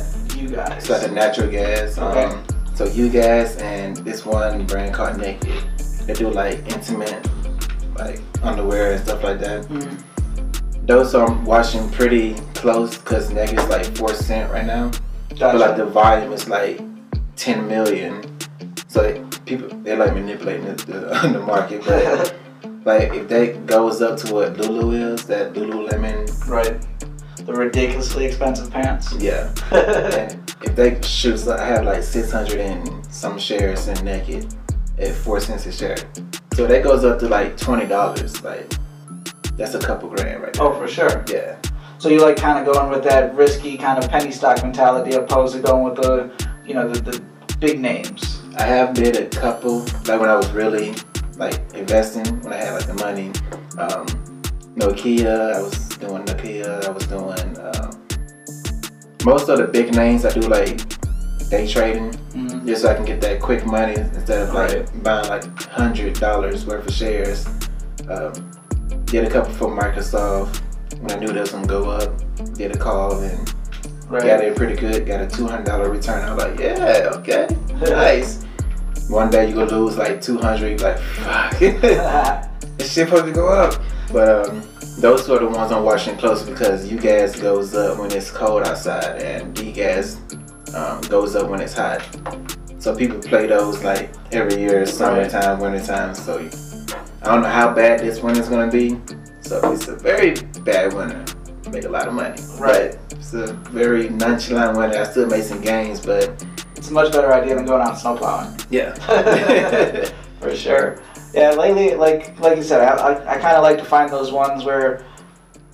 Guys. It's like a natural gas. Um, Okay. So UGAZ and this one brand called Naked. They do like intimate, like underwear and stuff like that. Mhm. Those I'm watching pretty close because Naked's like four cent right now. Gotcha. But like the volume is like 10 million. So people they're like manipulating the, the, the market, but like if that goes up to what Lulu is, that Lululemon, right. The ridiculously expensive pants. yeah. if they shoots, I have like 600 and some shares in Naked at four cents a share. So that goes up to like twenty dollars. Like that's a couple grand right there. Oh, for sure. Yeah. So you like kind of going with that risky kind of penny stock mentality opposed to going with the, you know, the, the big names. I have did a couple, like when I was really like investing, when I had like the money. Um, Nokia, I was doing Nokia, I was doing um, most of the big names. I do like day trading Mm-hmm. just so I can get that quick money instead of like Right. buying like hundred dollars worth of shares. Um, did a couple for Microsoft when I knew that was gonna go up. Did a call and got it pretty good. Got a two hundred dollar return. I was like, yeah, okay, nice. One day you gonna lose like two hundred. Like fuck, this shit supposed to go up. But um, those are the ones I'm watching close because UGAZ goes up when it's cold outside and DGAZ um, goes up when it's hot. So people play those like every year, summertime, wintertime. So I don't know how bad this winter's gonna be. So it's a very bad winter, make a lot of money. Right. But it's a very nonchalant winter. I still make some gains, but it's a much better idea than going out snow plowing. yeah. For sure. Yeah, lately, like like you said, I, I, I kind of like to find those ones where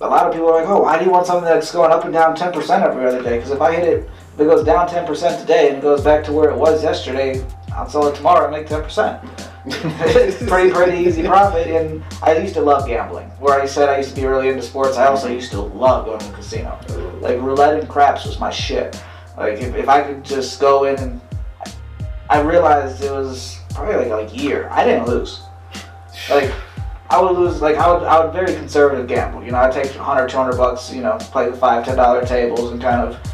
a lot of people are like, oh, why do you want something that's going up and down 10% every other day? Because if I hit it, if it goes down 10% today and it goes back to where it was yesterday, I'll sell it tomorrow and make 10%. pretty, pretty easy profit. And I used to love gambling. Where I said I used to be really into sports, I also used to love going to the casino. Like roulette and craps was my shit. Like if, if I could just go in and I realized it was probably like a year. I didn't lose. Like I would lose like I would I would very conservative gamble. You know, I'd take 100, 200 bucks, you know, play the five, ten dollar tables and kind of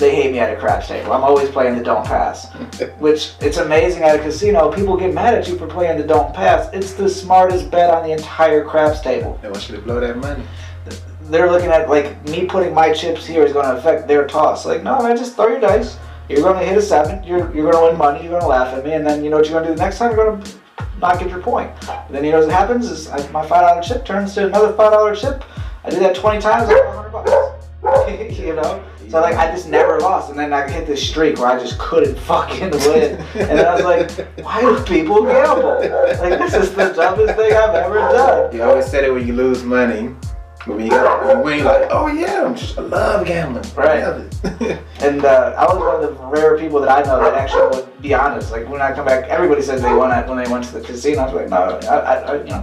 they hate me at a craps table. I'm always playing the don't pass. Which it's amazing at a casino, people get mad at you for playing the don't pass. It's the smartest bet on the entire craps table They want you to blow that money. they're looking at like me putting my chips here is going to affect their toss. Like, no, man, just throw your dice. You're going to hit a seven. You're, you're going to win money. You're going to laugh at me, and then you know what you're going to do the next time. You're going to not get your point. And then you know what happens is I, my five dollar chip turns to another five dollar chip. I do that twenty times. I got hundred bucks. you know. So like I just never lost, and then I hit this streak where I just couldn't fucking win, and then I was like, why do people gamble? Like this is the dumbest thing I've ever done. You always said it when you lose money. But when you got when you win, you're like, oh yeah, I'm just, I love gambling. Right. love. And uh, I was one of the rare people that I know that actually would be honest. Like when I come back, everybody says they won when they went to the casino. I was like, no, I, I, I, you know,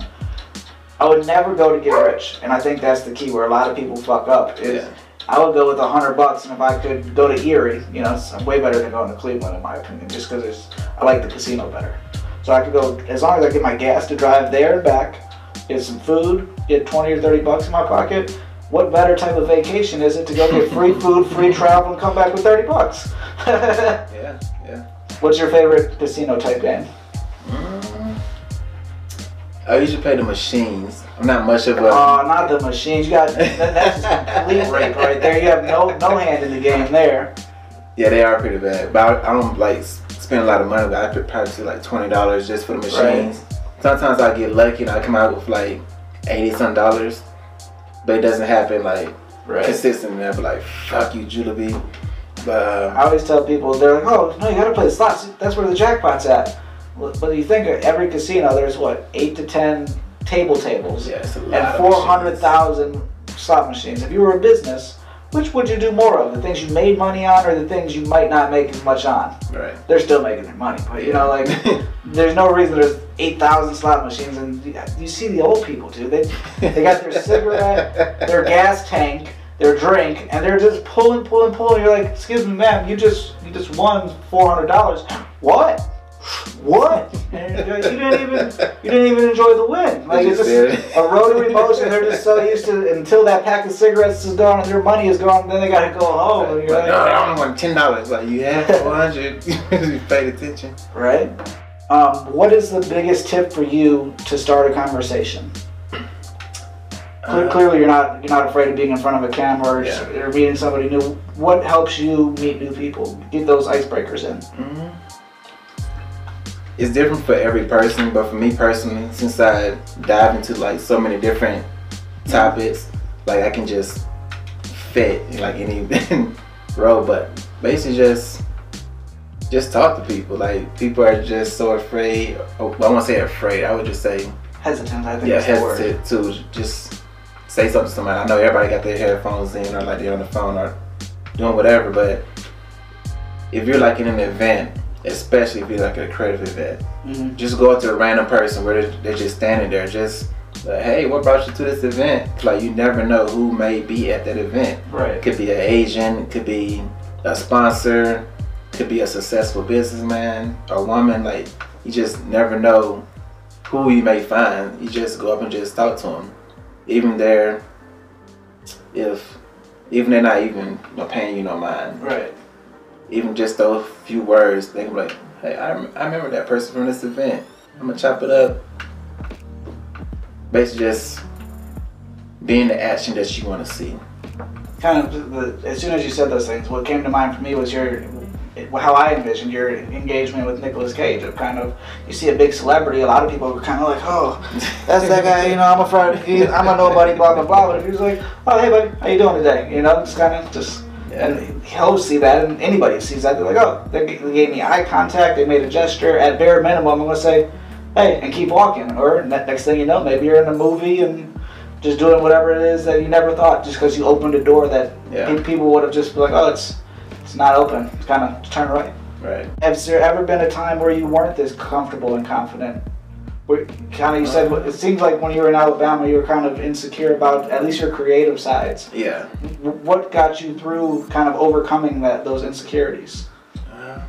I would never go to get rich, and I think that's the key where a lot of people fuck up. Is Yeah. I would go with a hundred bucks, and if I could go to Erie, you know, it's way better than going to Cleveland, in my opinion, just because I like the casino better. So I could go as long as I get my gas to drive there and back, get some food, get twenty or thirty bucks in my pocket. What better type of vacation is it to go get free food, free travel, and come back with thirty bucks? Yeah, yeah. What's your favorite casino type game? I usually play the machines. I'm not much of a. Oh, not the machines. You got that, that's complete rape right there. You have no no hand in the game there. yeah, they are pretty bad. But I, I don't like spend a lot of money. But I could probably spend like twenty dollars just for the machines. Sometimes I get lucky and I come out with like eighty some dollars, but it doesn't happen like consistently. I'm like, fuck you, Julie. But uh, I always tell people they're like, oh no, you gotta play the slots. That's where the jackpot's at. But you think of every casino, there's what eight to ten table tables yeah, it's a lot. and four hundred thousand slot machines. If you were a business, which would you do more of? The things you made money on, or the things you might not make as much on? Right. They're still making their money, but you know, like there's no reason there's eight thousand slot machines, and you- you see the old people, dude. They they got their cigarette, their gas tank, their drink and they're just pulling, pulling, pulling. You're like, excuse me, ma'am, you just you just won four hundred dollars. What? What? And like, you didn't even you didn't even enjoy the win. Like it's just a rotary motion. They're just so used to until that pack of cigarettes is gone and their money is gone. Then they gotta go home. And you're Like, no, I only want ten dollars. Like you have four hundred. you paid attention. right? Um, what is the biggest tip for you to start a conversation? Uh, Clearly, you're not you're not afraid of being in front of a camera or, Yeah. or meeting somebody new. What helps you meet new people? Get those icebreakers in. Mhm. It's different for every person, but for me personally, since I dive into like so many different topics, like I can just fit like any role. But basically, just just talk to people. Like people are just so afraid. Oh, I won't say afraid. I would just say Hesitant, I think yeah, is the word. hesitant to just say something to somebody. I know everybody got their headphones in or like they're on the phone or doing whatever, but if you're like in an event, especially if you're like at a creative event, Mhm. just go up to a random person where they're, they're just standing there, just like, hey, what brought you to this event? Like you never know who may be at that event. Right. could be an agent, it could be a sponsor, could be a successful businessman, a woman. Like you just never know who you may find. You just go up and just talk to them, even there, if even they're not even you know, paying you no mind. Right. Even just those few words, they can be like, "Hey, I, I remember that person from this event. I'm gonna chop it up." Basically, just being the action that you want to see. Kind of. The, as soon as you said those things, what came to mind for me was your how I envisioned your engagement with Nicolas Cage. Of kind of you see a big celebrity, a lot of people were kind of like, oh, that's that guy. You know, I'm a friend. I'm a nobody. Blah blah blah. But if he was like, oh hey buddy, how you doing today? You know, just kind of just. And he'll see that, and anybody sees that, they're like, oh, they gave me eye contact, they made a gesture. At bare minimum, I'm gonna say, hey, and keep walking. Or next thing you know, maybe you're in a movie and just doing whatever it is that you never thought, just because you opened a door that Yeah. people would have just been like, oh, it's it's not open. It's kind of turn right. Right. Has there ever been a time where you weren't this comfortable and confident? Kind of you said it seems like when you were in Alabama, you were kind of insecure about at least your creative sides. Yeah. What got you through kind of overcoming that those insecurities? Uh,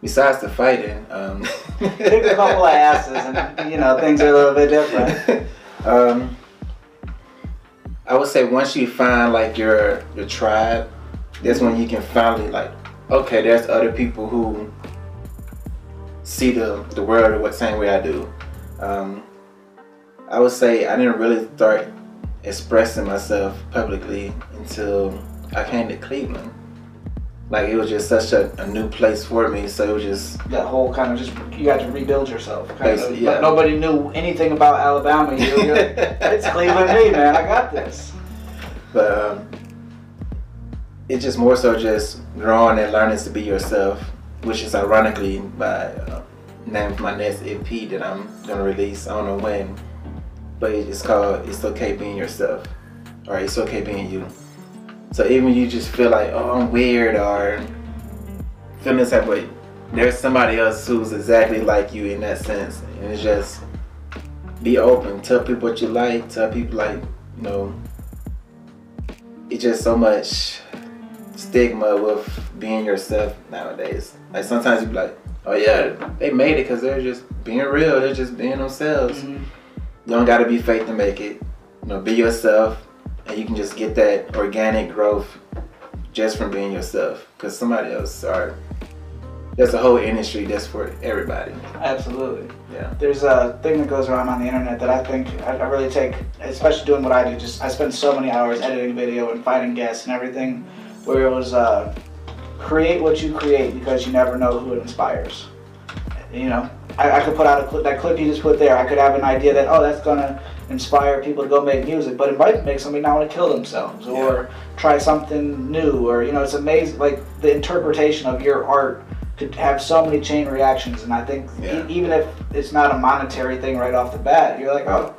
besides the fighting, um, a couple of asses, and you know things are a little bit different. um, I would say once you find like your your tribe, that's when you can finally like, okay, there's other people who see the the world the same way I do. Um, I would say I didn't really start expressing myself publicly until I came to Cleveland. Like it was just such a, a new place for me, so it was just That whole kind of just you had to rebuild yourself. Kind of, yeah. but nobody knew anything about Alabama. You, you're like, it's Cleveland, me man. I got this. But um, it's just more so just growing and learning to be yourself, which is ironically by uh, name of my next EP that I'm gonna release. I don't know when, but it's called "It's Okay Being Yourself," or "It's Okay Being You." So even you just feel like, oh, I'm weird, or feeling this type way, there's somebody else who's exactly like you in that sense, and it's just be open, tell people what you like, tell people like, you know it's just so much stigma with being yourself nowadays. Like sometimes you be like, oh yeah, they made it because they're just being real. They're just being themselves. Mhm. You don't gotta be fake to make it. You know, be yourself, and you can just get that organic growth just from being yourself. Because somebody else are. There's a whole industry that's for everybody. Absolutely. Yeah. There's a thing that goes around on the internet that I think I, I really take, especially doing what I do. Just I spend so many hours editing video and finding guests and everything, where it was uh, create what you create because you never know who it inspires. You know, I, I could put out a clip, that clip you just put there. I could have an idea that oh, that's gonna inspire people to go make music, but it might make somebody not want to kill themselves or try something new. Or you know, it's amazing. Like the interpretation of your art could have so many chain reactions, and I think e- even if it's not a monetary thing right off the bat, you're like, oh,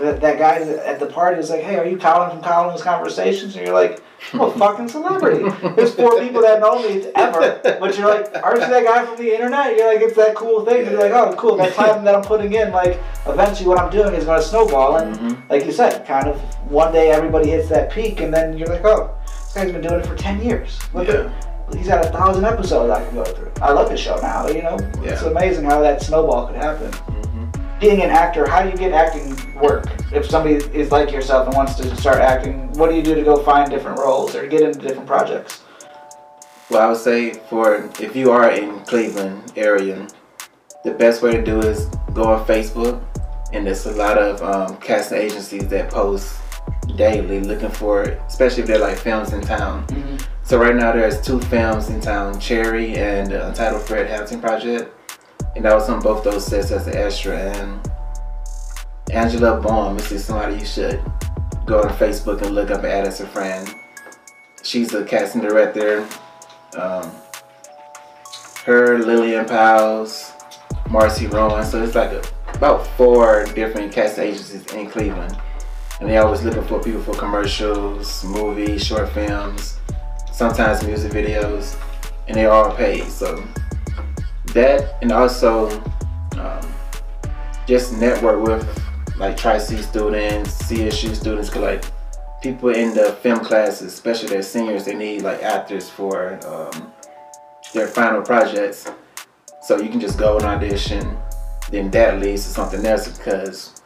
that, that guy at the party was like, "Hey, are you Colin from Colin's Conversations?" And you're like, "I'm a fucking celebrity." There's four people that know me ever, but you're like, "Aren't you that guy from the internet?" You're like, "It's that cool thing." You're like, "Oh, cool." That time that I'm putting in, like, eventually what I'm doing is going to snowball, and Mhm. like you said, kind of one day everybody hits that peak, and then you're like, "Oh, this guy's been doing it for ten years." Look Yeah. at he's got a thousand episodes I can go through. I love his show now. You know, it's amazing how that snowball could happen Mhm. being an actor, how do you get acting work? If somebody is like yourself and wants to start acting, what do you do to go find different roles or get into different projects? Well, I would say for if you are in Cleveland area, the best way to do is go on Facebook, and there's a lot of um, casting agencies that post daily looking for, especially if they're like films in town. So right now there's two films in town, Cherry and the Untitled Fred Hampton Project, and I was on both those sets as an extra. And Angela Baum, is somebody you should go on Facebook and look up and add as a friend. She's a casting director. Um, her, Lillian Powles, Marcy Rowan. So it's like a, about four different casting agencies in Cleveland. And they always looking for people for commercials, movies, short films, sometimes music videos, and they're all paid. So that, and also um, just network with like Tri-C students, CSU students, cause like people in the film classes, especially their seniors, they need like actors for um, their final projects. So you can just go and audition. Then that leads to something else because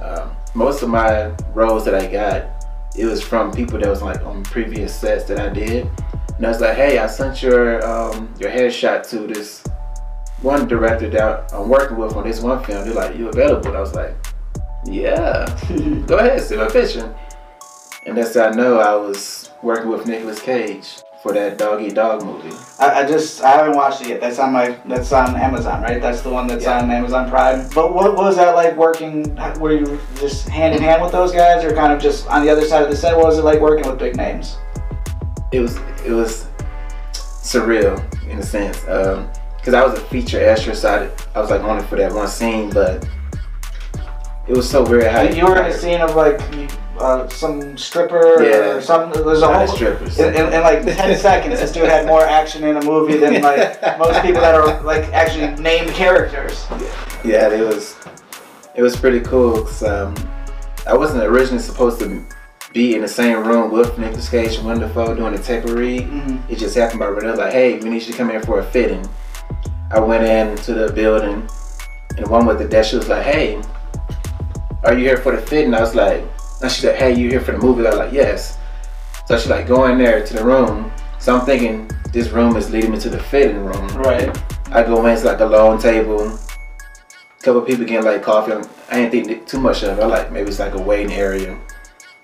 um, most of my roles that I got, it was from people that was like on previous sets that I did. And I was like, hey, I sent your um, your headshot to this one director that I'm working with on this one film. They're like, you available? And I was like, yeah, go ahead, send my picture. And that's how I know I was working with Nicolas Cage for that Dog Eat Dog movie. I, I just I haven't watched it yet. That's on my that's on Amazon, right? That's the one that's Yeah. on Amazon Prime. But what, what was that like working? Were you just hand in hand with those guys, or kind of just on the other side of the set? What was it like working with big names? it was it was surreal in a sense um, because I was a feature extra, so I, I was like on it for that one scene, but it was so weird how you were in a scene of like uh, some stripper Yeah. or something. There's a Not whole strippers. In, in, in like 10 seconds, this dude had more action in a movie than like most people that are like actually named characters. yeah, it was it was pretty cool. 'cause, um, I wasn't originally supposed to be in the same room with Nicolas Cage and Dafoe doing the tape read. Mhm. It just happened by Renee was like, hey, we need you to come in for a fitting. I went into the building and one with the desk, she was like, hey, are you here for the fitting? I was like, and she said, hey, you here for the movie? I was like, yes. So she like, go in there to the room. So I'm thinking this room is leading me to the fitting room. Right. I go in, it's like a long table. A couple people getting like coffee. I ain't think too much of it. I like maybe it's like a waiting area.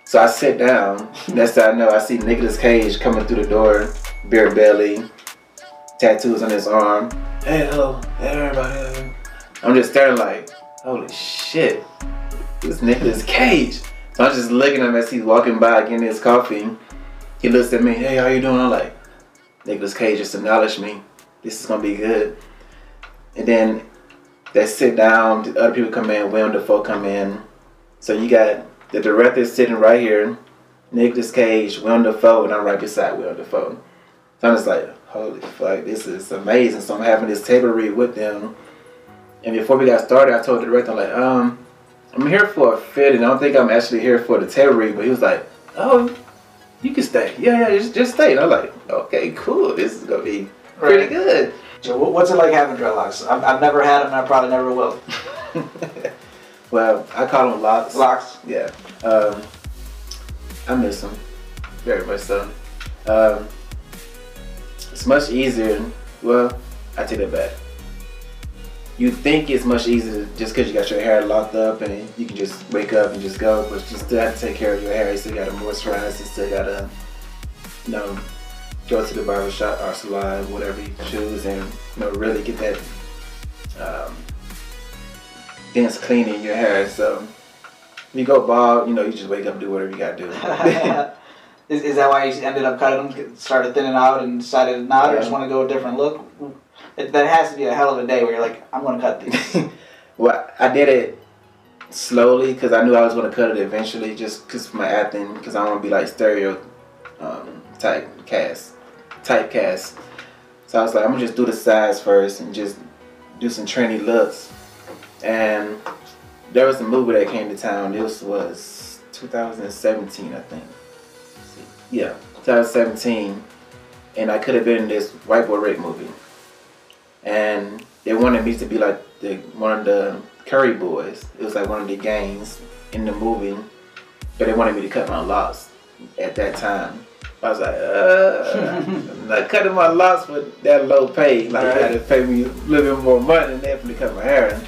So I sit down. Next thing I know, I see Nicolas Cage coming through the door, bare belly, tattoos on his arm. Hey, hello, hey, everybody. I'm just staring like, holy shit, it's Nicolas Cage. So I'm just looking at him as he's walking by getting his coffee. He looks at me, hey, how you doing? I'm like, Nicolas Cage just acknowledged me. This is gonna be good. And then they sit down, the other people come in, Willem Dafoe come in. So you got the director sitting right here, Nicolas Cage, Willem Dafoe, and I'm right beside Willem Dafoe. So I'm just like, holy fuck, this is amazing. So I'm having this table read with them. And before we got started, I told the director, I'm like, um, I'm here for a fit, and I don't think I'm actually here for the table read. But he was like, oh, you can stay. Yeah, yeah, just, just stay. And I'm like, okay, cool. This is gonna be pretty Right. good. So what's it like having dreadlocks? I've, I've never had them, and I probably never will. well, I call them locks. Locks. Yeah. Um, I miss them very much so. Um, it's much easier. Well, I take that back. You think it's much easier just because you got your hair locked up and you can just wake up and just go, but you still have to take care of your hair. You still got to moisturize. You still got to, you know, go to the barber shop or salon, whatever you choose, and you know really get that um, dense cleaning in your hair. So if you go bald, you know, you just wake up and do whatever you gotta do. is, is that why you ended up cutting them, started thinning out, and decided not, or just want to go a different look? It, that has to be a hell of a day where you're like, I'm to cut these. well, I did it slowly because I knew I was to cut it eventually, just because my acting, because I want to be like stereo um, type cast, typecast. So I was like, I'm gonna just do the sides first and just do some trendy looks. And there was a movie that came to town. This was 2017, I think. Yeah, 2017, and I could have been in this White Boy Rick movie. And they wanted me to be like the one of the Curry boys. It was like one of the gangs in the movie, but they wanted me to cut my locks at that time. I was like, uh, like cutting my locks for that low pay. Like, Right. had to pay me a little bit more money than that for to cut my hair.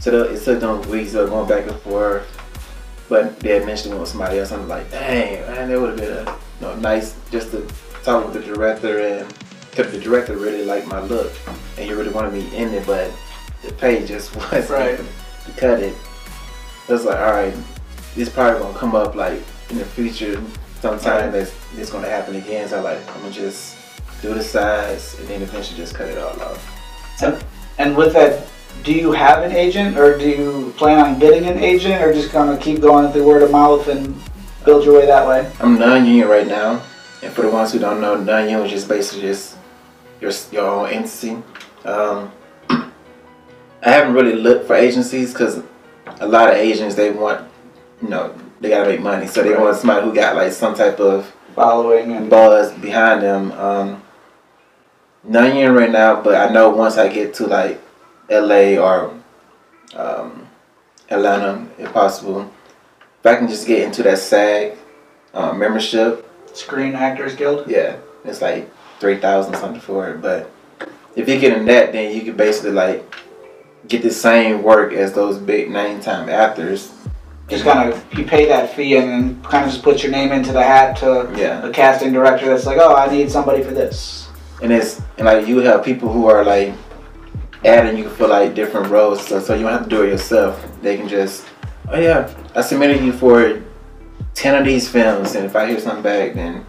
So it took them weeks of going back and forth. But they eventually went with somebody else. I'm like, dang, man, that would have been a you know, nice just to talk with the director and the director really liked my look and he really wanted me in it, but the pay just wasn't Right. to cut it. Was like, all right, this probably gonna come up like in the future sometime Right. that's it's gonna happen again. So I'm like, I'm gonna just do the sides and then eventually just cut it all off. So, and with that, do you have an agent, or do you plan on getting an agent, or just gonna keep going through word of mouth and build your way that way? I'm non-union right now, and for the ones who don't know, non-union is just basically just your your own entity. Um, I haven't really looked for agencies because a lot of agents they want, you know, they gotta make money, so they Right. want somebody who got like some type of Following and buzz behind them. Um, non-union right now, but I know once I get to like L.A. or um, Atlanta, if possible, if I can just get into that SAG uh, membership. Screen Actors Guild. Yeah, it's like three thousand something for it. But if you get in that, then you can basically like get the same work as those big name time actors. Just kind of you pay that fee and kind of just put your name into the hat to Yeah, a casting director that's like, oh, I need somebody for this. and it's and like you have people who are like adding you for like different roles, so so you don't have to do it yourself. They can just, oh yeah, I submitted you for ten of these films, and if I hear something back, then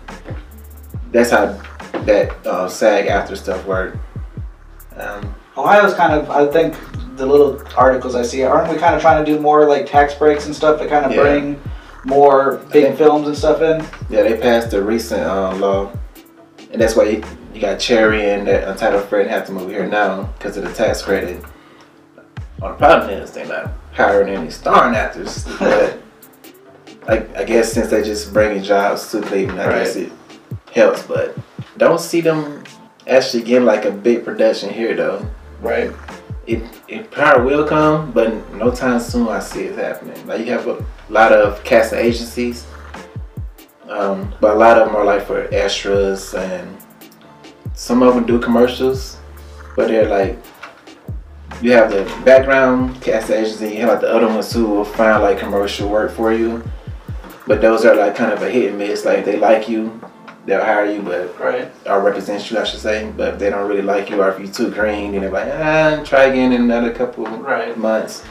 that's how that uh, SAG after stuff work. Um, Ohio's kind of, I think, the little articles I see, aren't we kind of trying to do more like tax breaks and stuff to kind of Yeah. bring more big think- films and stuff in? Yeah, they passed a recent uh, law, and that's why you, you got Cherry and that Untitled Fred to move here now because of the tax credit. Well, the problem is they're not hiring any starring actors, but like I guess since they're just bringing jobs to Cleveland, I guess it helps. But don't see them actually getting like a big production here though. Right. It it probably will come, but no time soon I see it happening. Like you have a lot of casting agencies, um, but a lot of them are like for extras, and some of them do commercials, but they're like you have the background casting agency, you have like the other ones who will find like commercial work for you, but those are like kind of a hit and miss. Like they like you, they'll hire you, but Right. or represent you, I should say. But if they don't really like you, or if you're too green, then they're like, ah, try again in another couple Right. months.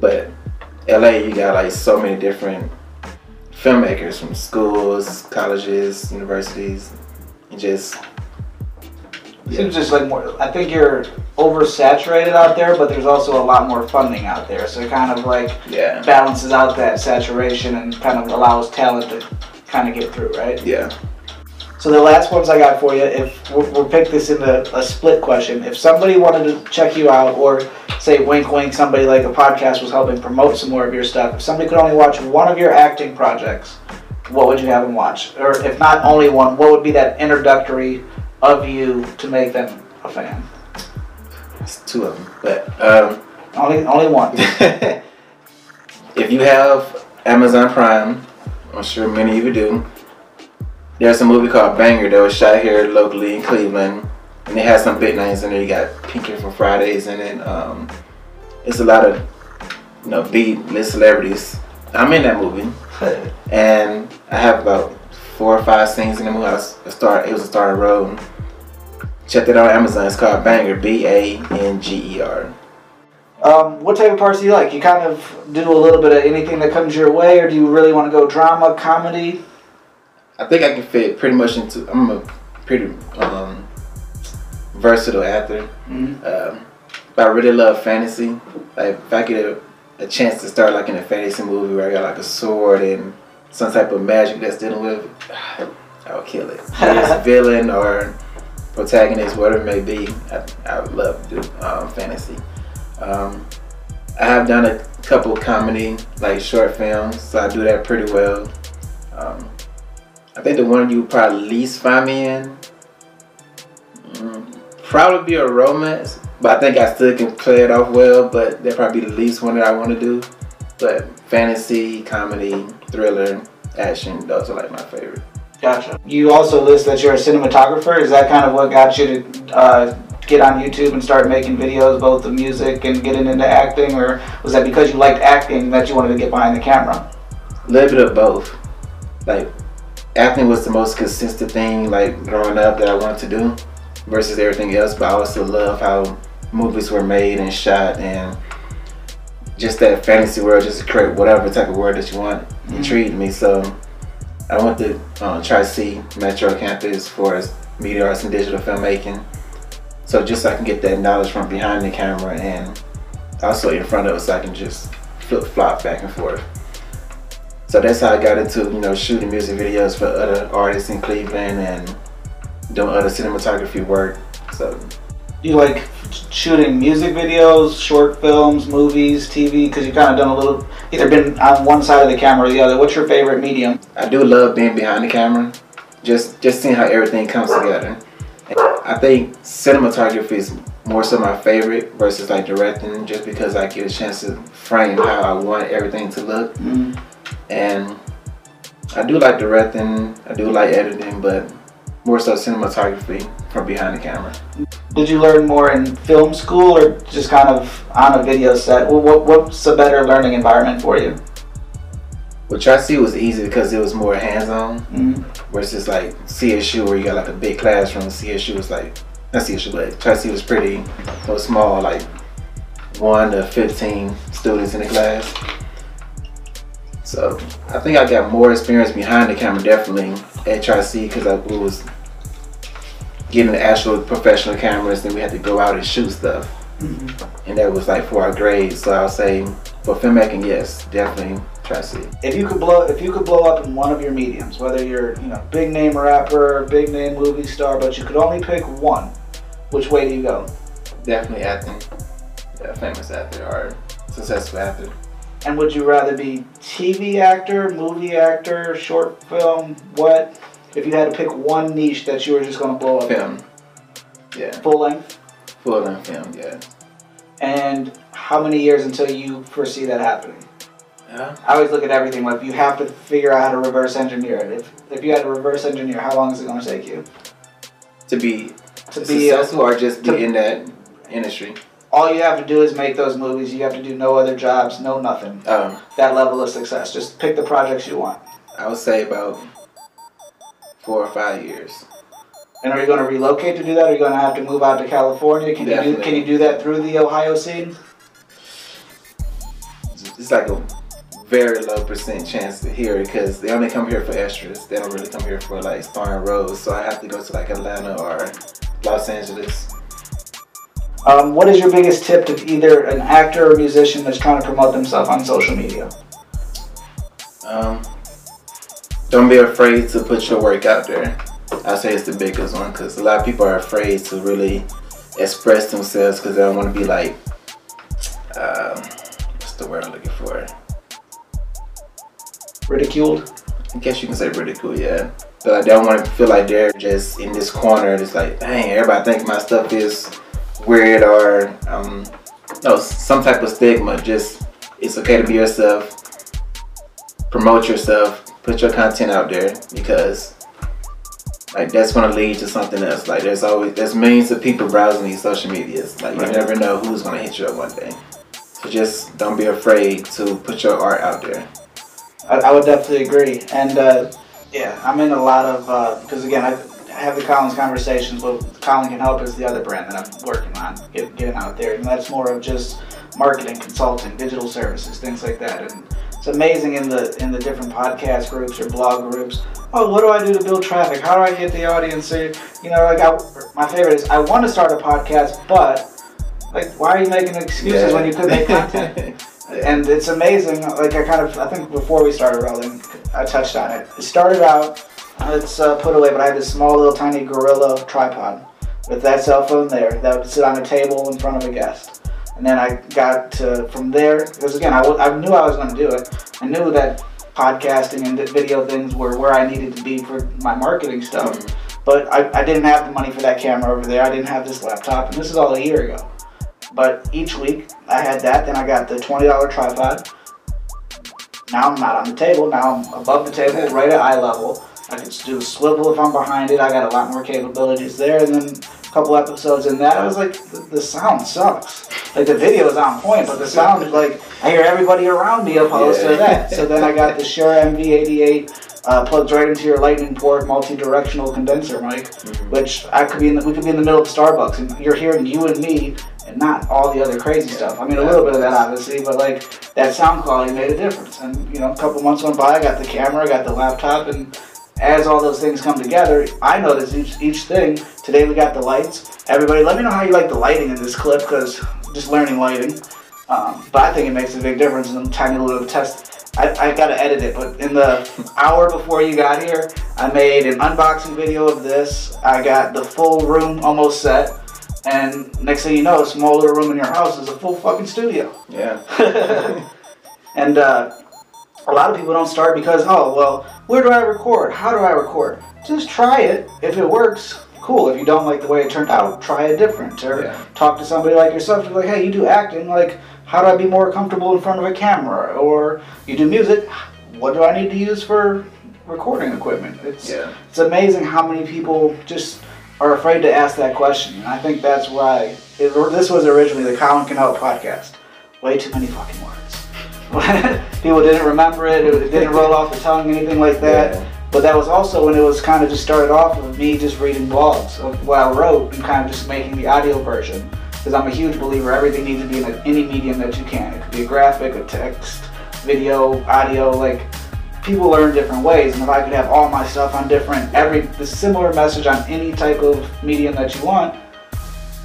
But LA, you got like so many different filmmakers from schools, colleges, universities, and just Seems just like more. I think you're oversaturated out there, but there's also a lot more funding out there, so it kind of like yeah, balances out that saturation and kind of allows talent to kind of get through, right? yeah. So the last ones I got for you, if we'll, we'll pick this into a split question, if somebody wanted to check you out, or say wink wink, somebody like a podcast was helping promote some more of your stuff, if somebody could only watch one of your acting projects, what would you have them watch? Or if not only one, what would be that introductory of you to make them a fan? It's two of them, but um, Only only one. if you have Amazon Prime, I'm sure many of you do. There's a movie called Banger that was shot here locally in Cleveland, and it has some big names in there. You got Pinky from Fridays in it. Um, it's a lot of you know B list celebrities. I'm in that movie, and I have about four or five scenes in the movie. I was a star. It was a starter role. Check it out on Amazon. It's called Banger. B A N G E R. Um, what type of parts do you like? You kind of do a little bit of anything that comes your way, or do you really want to go drama, comedy? I think I can fit pretty much into. I'm a pretty um, versatile actor. Mhm. Um, but I really love fantasy. Like if I get a a chance to start like in a fantasy movie where I got like a sword and some type of magic that's dealing with, I'll kill it. It's villain or protagonist, whatever it may be, I, I would love to do um, fantasy. Um, I have done a couple comedy, like short films, so I do that pretty well. Um, I think the one you would probably least find me in, mm, probably be a romance, but I think I still can play it off well, but that probably be the least one that I want to do. But fantasy, comedy, thriller, action, those are like my favorite. Gotcha. You also list that you're a cinematographer. Is that kind of what got you to uh, get on YouTube and start making videos, both of music and getting into acting, or was that because you liked acting that you wanted to get behind the camera? A little bit of both. Like acting was the most consistent thing, like growing up, that I wanted to do, versus everything else. But I also love how movies were made and shot, and just that fantasy world, just to create whatever type of world that you want, Mm-hmm. intrigued me. So I went to uh, Tri-C Metro campus for media arts and digital filmmaking. So just so I can get that knowledge from behind the camera and also in front of it, so I can just flip flop back and forth. So that's how I got into you know shooting music videos for other artists in Cleveland and doing other cinematography work. So you like shooting music videos, short films, movies, TV? Because you've kind of done a little, either been on one side of the camera or the other. What's your favorite medium? I do love being behind the camera, just just seeing how everything comes together. And I think cinematography is more so my favorite versus like directing, just because I get a chance to frame how I want everything to look. Mm. And I do like directing, I do like editing, but more so cinematography from behind the camera. Did you learn more in film school or just kind of on a video set? What, what, what's a better learning environment for you? Well, Tri-C was easy because it was more hands-on Mm. versus like CSU where you got like a big classroom. CSU was like, not CSU, but Tri-C was pretty, was small, like one to 15 students in the class. So I think I got more experience behind the camera definitely at Tri-C because I was getting the actual professional cameras. Then we had to go out and shoot stuff, mm-hmm. and that was like for our grades. So I'll say for filmmaking, yes, definitely Tri-C. If you could blow, if you could blow up in one of your mediums, whether you're you know big name rapper, big name movie star, but you could only pick one, which way do you go? Definitely acting. Yeah, famous actor or successful actor. And would you rather be TV actor, movie actor, short film? What? If you had to pick one niche that you were just going to blow up. Film. Yeah, full length. full length film. Yeah. And how many years until you foresee that happening? Yeah. I always look at everything like you have to figure out how to reverse engineer it. If if you had to reverse engineer, how long is it going to take you To be to be? successful or just be to- in that industry. All you have to do is make those movies. You have to do no other jobs, no nothing. Um, That level of success. Just pick the projects you want. I would say about four or five years. And are you going to relocate to do that? Or are you going to have to move out to California? Can you do Can you do that through the Ohio scene? It's like a very low percent chance to hear it because they only come here for extras. They don't really come here for like starring roles. So I have to go to like Atlanta or Los Angeles. Um, what is your biggest tip to either an actor or musician that's trying to promote themselves on social media? Um, don't be afraid to put your work out there. I say it's the biggest one because a lot of people are afraid to really express themselves because they don't want to be like, um, what's the word I'm looking for? Ridiculed? I guess you can say ridicule, yeah. But like, they don't want to feel like they're just in this corner. It's like, dang, everybody think my stuff is weird or um, no, some type of stigma. Just it's okay to be yourself. Promote yourself. Put your content out there because like that's gonna lead to something else. Like there's always there's millions of people browsing these social medias. Like Right. you never know who's gonna hit you up one day. So just don't be afraid to put your art out there. I, I would definitely agree. And uh, yeah, I'm in a lot of because again, I, I have the Colin's conversations, but Colin Can Help is the other brand that I'm working on get, getting out there, and that's more of just marketing, consulting, digital services, things like that. And it's amazing in the in the different podcast groups or blog groups. Oh, what do I do to build traffic? How do I get the audience? You know, like I, my favorite is I want to start a podcast, but like, why are you making excuses when you could make content? And it's amazing. Like I kind of, I think before we started rolling, I touched on it. It started out, it's uh, put away, but I had this small little tiny gorilla tripod with that cell phone there that would sit on a table in front of a guest. And then I got to from there because again I, w- I knew I was going to do it. I knew that podcasting and video things were where I needed to be for my marketing stuff. But I, I didn't have the money for that camera over there. I didn't have this laptop, and this is all a year ago. But each week I had that. Then I got the twenty dollar tripod. Now I'm not on the table. Now I'm above the table, right at eye level. I can do a swivel if I'm behind it. I got a lot more capabilities there. And then a couple episodes in that, I was like, the, the sound sucks. Like the video is on point, but the sound is like I hear everybody around me opposed to that. So then I got the Shure MV88 uh, plugs right into your lightning port multi-directional condenser mic, which I could be in the, we could be in the middle of Starbucks and you're hearing you and me and not all the other crazy stuff. I mean, a little bit of that obviously, but like that sound quality made a difference. And you know, a couple months went by, I got the camera, I got the laptop, and as all those things come together, I noticed each each thing. Today we got the lights. Everybody, let me know how you like the lighting in this clip because just learning lighting. Um, but I think it makes a big difference in a tiny little test. I, I gotta edit it, but in the hour before you got here, I made an unboxing video of this. I got the full room almost set, and next thing you know, a small little room in your house is a full fucking studio. Yeah. and uh, a lot of people don't start because, oh, well, where do I record? How do I record? Just try it. If it works, cool. If you don't like the way it turned out, try a different. Or Yeah. talk to somebody like yourself. You're like, hey, you do acting. Like, how do I be more comfortable in front of a camera? Or you do music. What do I need to use for recording equipment? It's Yeah. it's amazing how many people just are afraid to ask that question. And I think that's why it, this was originally the Colin Can Help podcast. Way too many fucking words. people didn't remember it. It didn't roll off the tongue, anything like that. Yeah. But that was also when it was kind of just started off with me just reading blogs of what I wrote and kind of just making the audio version. Because I'm a huge believer everything needs to be in any medium that you can. It could be a graphic, a text, video, audio. Like people learn different ways, and if I could have all my stuff on different every the similar message on any type of medium that you want,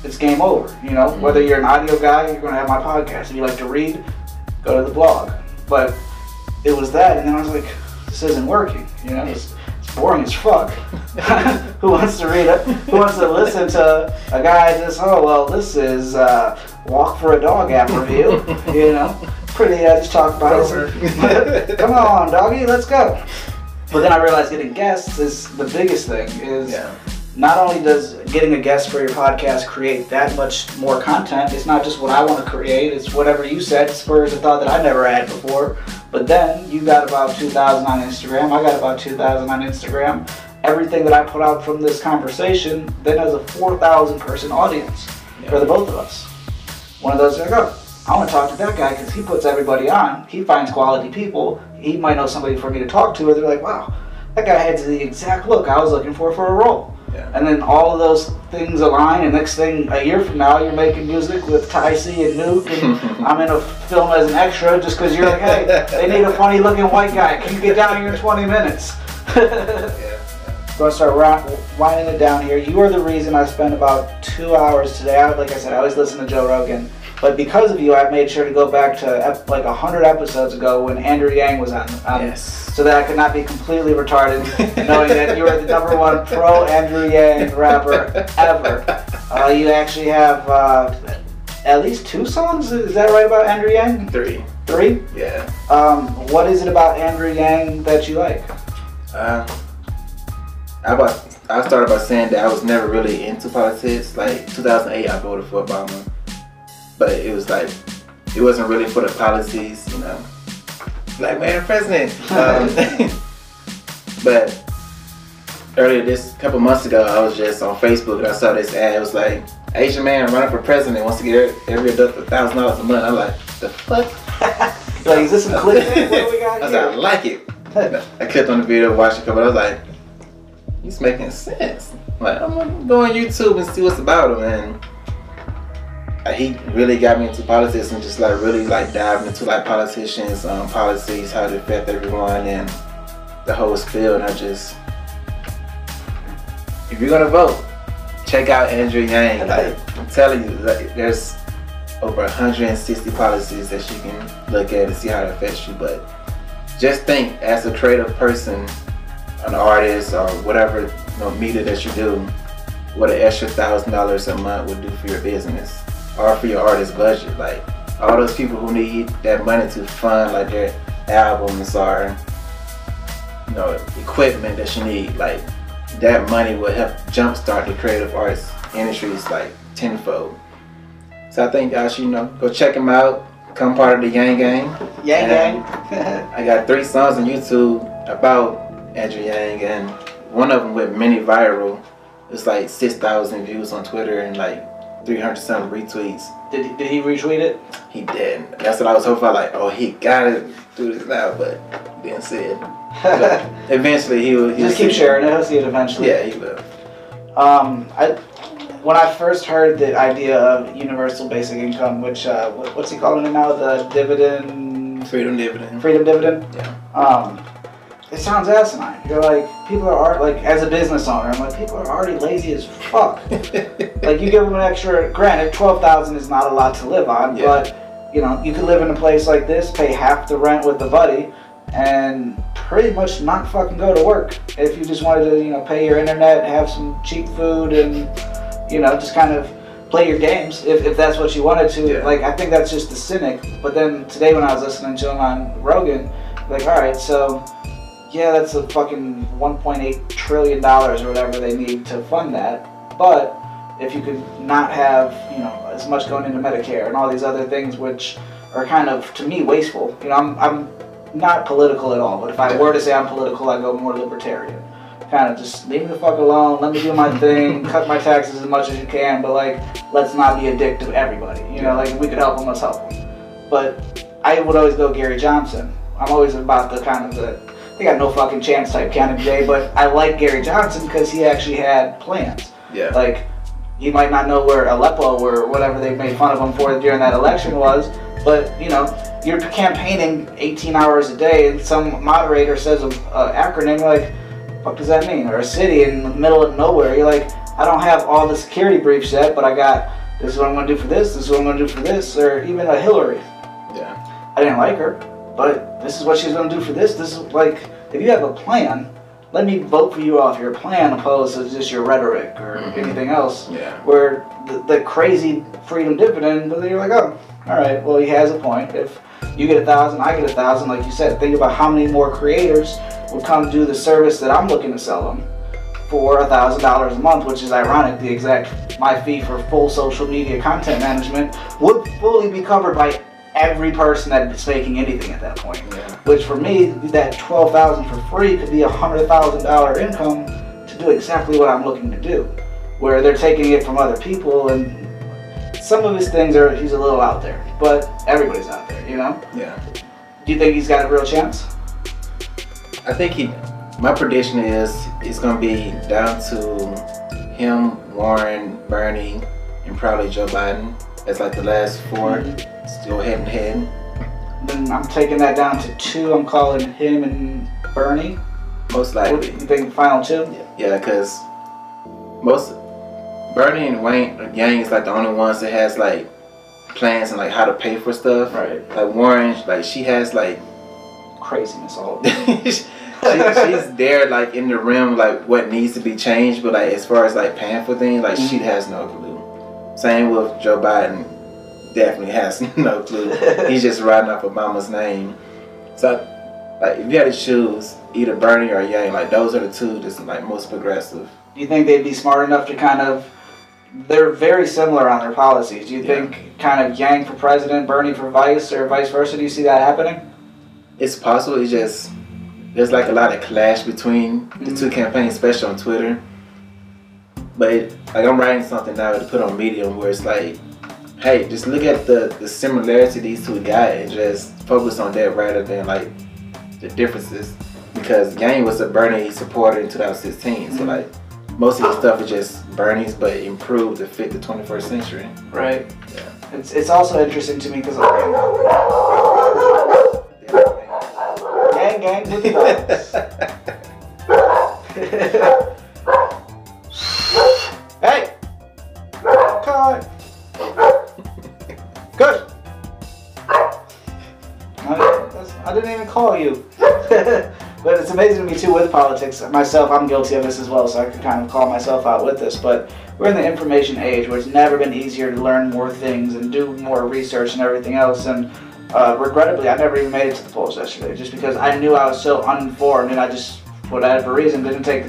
it's game over. You know, mm-hmm. whether you're an audio guy, you're gonna have my podcast. If you like to read, go to the blog. But it was that, and then I was like, this isn't working. You know, it's, it's boring as fuck. who wants to read it? Who wants to listen to a guy just? Oh well, this is uh, walk for a dog app review. You know, pretty. Uh, just talk about it. Come on, doggy, let's go. But then I realized getting guests is the biggest thing. Is Yeah. Not only does getting a guest for your podcast create that much more content, it's not just what I want to create, it's whatever you said spurs a thought that I never had before. But then you got about 2,000 on Instagram, I got about 2,000 on Instagram. Everything that I put out from this conversation then has a 4,000 person audience for the both of us. One of those, like, oh, I want to talk to that guy because he puts everybody on. He finds quality people. He might know somebody for me to talk to, or they're like, wow, that guy had the exact look I was looking for for a role. Yeah. And then all of those things align, and next thing, a year from now, you're making music with C and Nuke, and I'm in a film as an extra just because you're like, hey, they need a funny looking white guy. Can you get down here in 20 minutes? Yeah. Going to start winding it down here. You are the reason I spent about two hours today. I, like I said, I always listen to Joe Rogan, but because of you, I made sure to go back to ep- like hundred episodes ago when Andrew Yang was on, on Yes. so that I could not be completely retarded, knowing that you are the number one pro Andrew Yang rapper ever. Uh, you actually have uh, at least two songs. Is that right about Andrew Yang? Three. Three. Yeah. Um, what is it about Andrew Yang that you like? Uh, I about I started by saying that I was never really into politics. Like 2008, I voted for Obama, but it was like it wasn't really for the policies, you know. Like man, president. Um, but earlier this couple months ago, I was just on Facebook and I saw this ad. It was like Asian man running for president wants to get every adult a thousand dollars a month. I'm like, the fuck? Like, is this some clickbait? What do we got I was like, I like it. I clicked on the video, watched a couple. I was like, he's making sense. Like, I'm gonna go on YouTube and see what's about him. And he really got me into politics and just like really like diving into like politicians, um, policies, how they affect everyone, and the whole spiel. And I just, if you're gonna vote, check out Andrew Yang. Like, I'm telling you, like, there's over 160 policies that you can look at and see how it affects you. But just think, as a creative person, an artist, or whatever you know, media that you do, what an extra thousand dollars a month would do for your business or for your artist budget. Like all those people who need that money to fund like their albums or you know equipment that you need, like that money will help jumpstart the creative arts industries like tenfold. So I think y'all should you know go check them out. Come part of the Yang Gang. Yang gang. I got three songs on YouTube about Andrew Yang, and one of them went mini viral. It's like six thousand views on Twitter and like three hundred something retweets. did, he- did he retweet it? He did. That's what I was hoping for. Like, oh, he got it do this now, but didn't see it. But eventually, he will. Just keep sharing it. He'll see it eventually. Yeah, he will. Um, I when I first heard the idea of universal basic income, which uh, what's he calling it now? The dividend, Freedom dividend. freedom dividend. Yeah. Um, it sounds asinine. You're like people are like as a business owner. I'm like people are already lazy as fuck. like you give them an extra. Granted, twelve thousand is not a lot to live on, Yeah. but you know you could live in a place like this, pay half the rent with the buddy, and pretty much not fucking go to work. If you just wanted to, you know, pay your internet, have some cheap food, and you know, just kind of play your games if, if that's what you wanted to. Yeah. Like I think that's just the cynic. But then today when I was listening to him on Rogan, like all right, so yeah, that's a fucking 1.8 trillion dollars or whatever they need to fund that. But if you could not have, you know, as much going into Medicare and all these other things, which are kind of to me wasteful. You know, I'm I'm not political at all, but if I were to say I'm political, I go more libertarian. Kind of just leave me the fuck alone. Let me do my thing. cut my taxes as much as you can, but like, let's not be a dick to everybody. You know, like if we could help them, let's help them. But I would always go Gary Johnson. I'm always about the kind of the they got no fucking chance type candidate, but I like Gary Johnson because he actually had plans. Yeah. Like, he might not know where Aleppo or whatever they made fun of him for during that election was, but you know, you're campaigning 18 hours a day, and some moderator says an acronym, you're like, fuck does that mean? Or a city in the middle of nowhere. You're like, I don't have all the security briefs yet, but I got this is what I'm gonna do for this, this is what I'm gonna do for this, or even a Hillary. Yeah. I didn't like her, but this is what she's gonna do for this. This is like, if you have a plan, let me vote for you off your plan opposed to just your rhetoric or Mhm. anything else. Yeah. Where the, the crazy freedom dividend, but then you're like, oh, all right, well he has a point. If you get a thousand, I get a thousand, like you said, think about how many more creators would come do the service that I'm looking to sell them for a thousand dollars a month, which is ironic. The exact my fee for full social media content management would fully be covered by every person that is making anything at that point. Yeah. Which for me, that twelve thousand for free could be a hundred thousand dollar income to do exactly what I'm looking to do. Where they're taking it from other people, and some of his things are he's a little out there, but everybody's out there, you know. Yeah. Do you think he's got a real chance? I think he. My prediction is it's gonna be down to him, Warren, Bernie, and probably Joe Biden. That's like the last 4 still head and head. Then I'm taking that down to two. I'm calling him and Bernie. Most What likely. you think? Final two? Yeah, because most Bernie and Wayne Yang is like the only ones that has like plans and like how to pay for stuff. Right. Like Warren, like she has like Craziness all. she, she's there like in the realm like what needs to be changed, but like as far as like paying for things, like she Mhm. has no clue. Same with Joe Biden, definitely has no clue. He's just riding off Obama's name. So like if you had to choose either Bernie or Yang, like those are the two that's like most progressive. Do you think they'd be smart enough to kind of? They're very similar on their policies. Do you Yeah. think kind of Yang for president, Bernie for vice, or vice versa? Do you see that happening? It's possible. It's just there's like a lot of clash between the two mm-hmm. campaigns, especially on Twitter. But like I'm writing something now to put on Medium where it's like, hey, just look at the the similarity these two got and just focus on that rather than like the differences. Because Yang was a Bernie supporter in 2016, so Mhm. like most of the stuff is just Bernie's, but improved to fit the 21st century. Right. Yeah. It's it's also interesting to me because gang gang with call you. but it's amazing to me too with politics. Myself, I'm guilty of this as well, so I can kind of call myself out with this. But we're in the information age where it's never been easier to learn more things and do more research and everything else. And uh, regrettably, I never even made it to the polls yesterday, just because I knew I was so uninformed, and I just, for whatever reason, didn't take.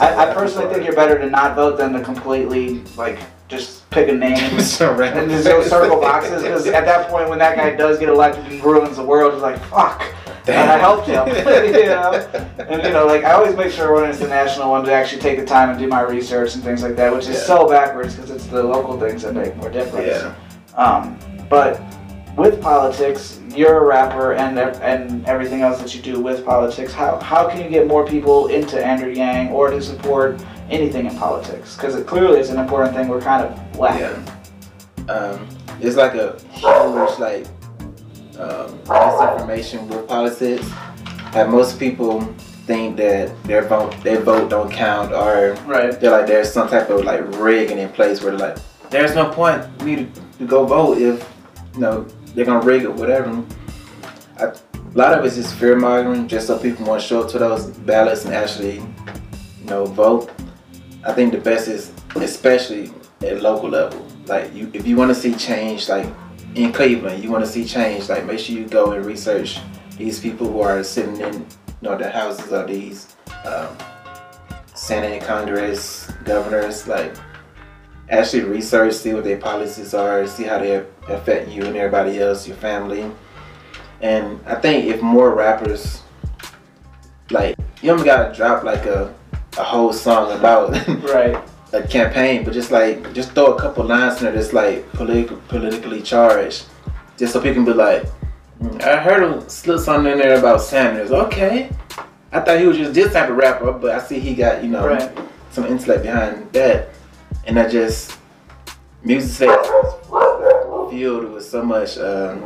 I, I personally think you're better to not vote than to completely like just pick a name and just go circle boxes. Because at that point, when that guy does get elected and ruins the world, it's like fuck. And I helped him, you know. And you know, like I always make sure when it's the national one to actually take the time and do my research and things like that, which is Yeah. so backwards because it's the local things that make more difference. Yeah. Um, but with politics, you're a rapper and and everything else that you do with politics. How how can you get more people into Andrew Yang or to support anything in politics? Because it clearly is an important thing we're kind of lacking. um, it's like a huge like um, misinformation with politics. Like most people think that their vote their vote don't count, or Right. they're like there's some type of like rigging in place where like there's no point for me to, to go vote if you know they're gonna rig it whatever. I, a lot of it's just fear mongering, just so people want to show up to those ballots and actually you know vote. I think the best is especially at local level. Like you, if you want to see change, like in Cleveland, you want to see change. Like make sure you go and research these people who are sitting in, you know, the houses of these um, Senate, Congress, governors. Like actually research, see what their policies are, see how they affect you and everybody else, your family. And I think if more rappers, like you don't gotta drop like a a whole song about Right. A campaign, but just like just throw a couple lines in there that's like politi- politically charged, just so people can be like, "Mm, I heard him slip something in there about Sanders. Okay, I thought he was just this type of rapper, but I see he got you know Right. some intellect behind that, and I just music space is filled with so much. Um,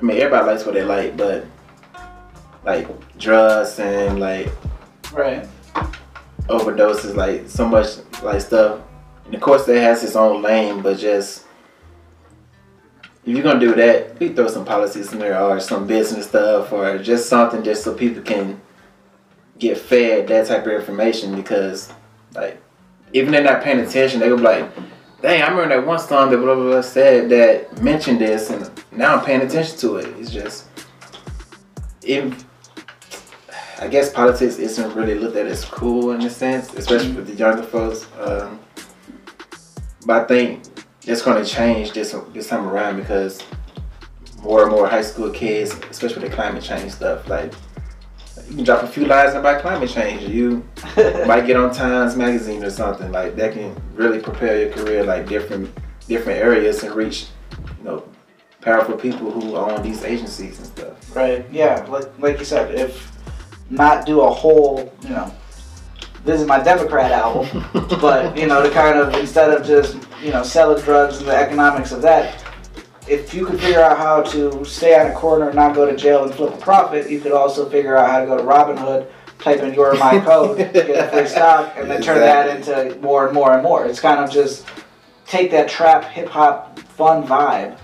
I mean, everybody likes what they like, but like drugs and like Right. Overdoses, like so much like stuff. And of course, that has its own lane, but just if you're gonna do that, we throw some policies in there or some business stuff or just something just so people can get fed that type of information because like even they're not paying attention, they go be like, dang, I remember that one song that blah blah blah said that mentioned this and now I'm paying attention to it. It's just if I guess politics isn't really looked at as cool in a sense, especially with the younger folks. Um, but I think it's going to change this this time around because more and more high school kids, especially with the climate change stuff, like you can drop a few lines about climate change. You might get on Times Magazine or something like that can really prepare your career like different different areas and reach you know powerful people who own these agencies and stuff. Right. Yeah. Like like you said, if not do a whole, you know, this is my Democrat album, but you know, to kind of instead of just you know selling drugs and the economics of that, if you could figure out how to stay on a corner and not go to jail and flip a profit, you could also figure out how to go to Robinhood, type in your my code, get a free stock, and then turn that into more and more and more. It's kind of just take that trap hip hop fun vibe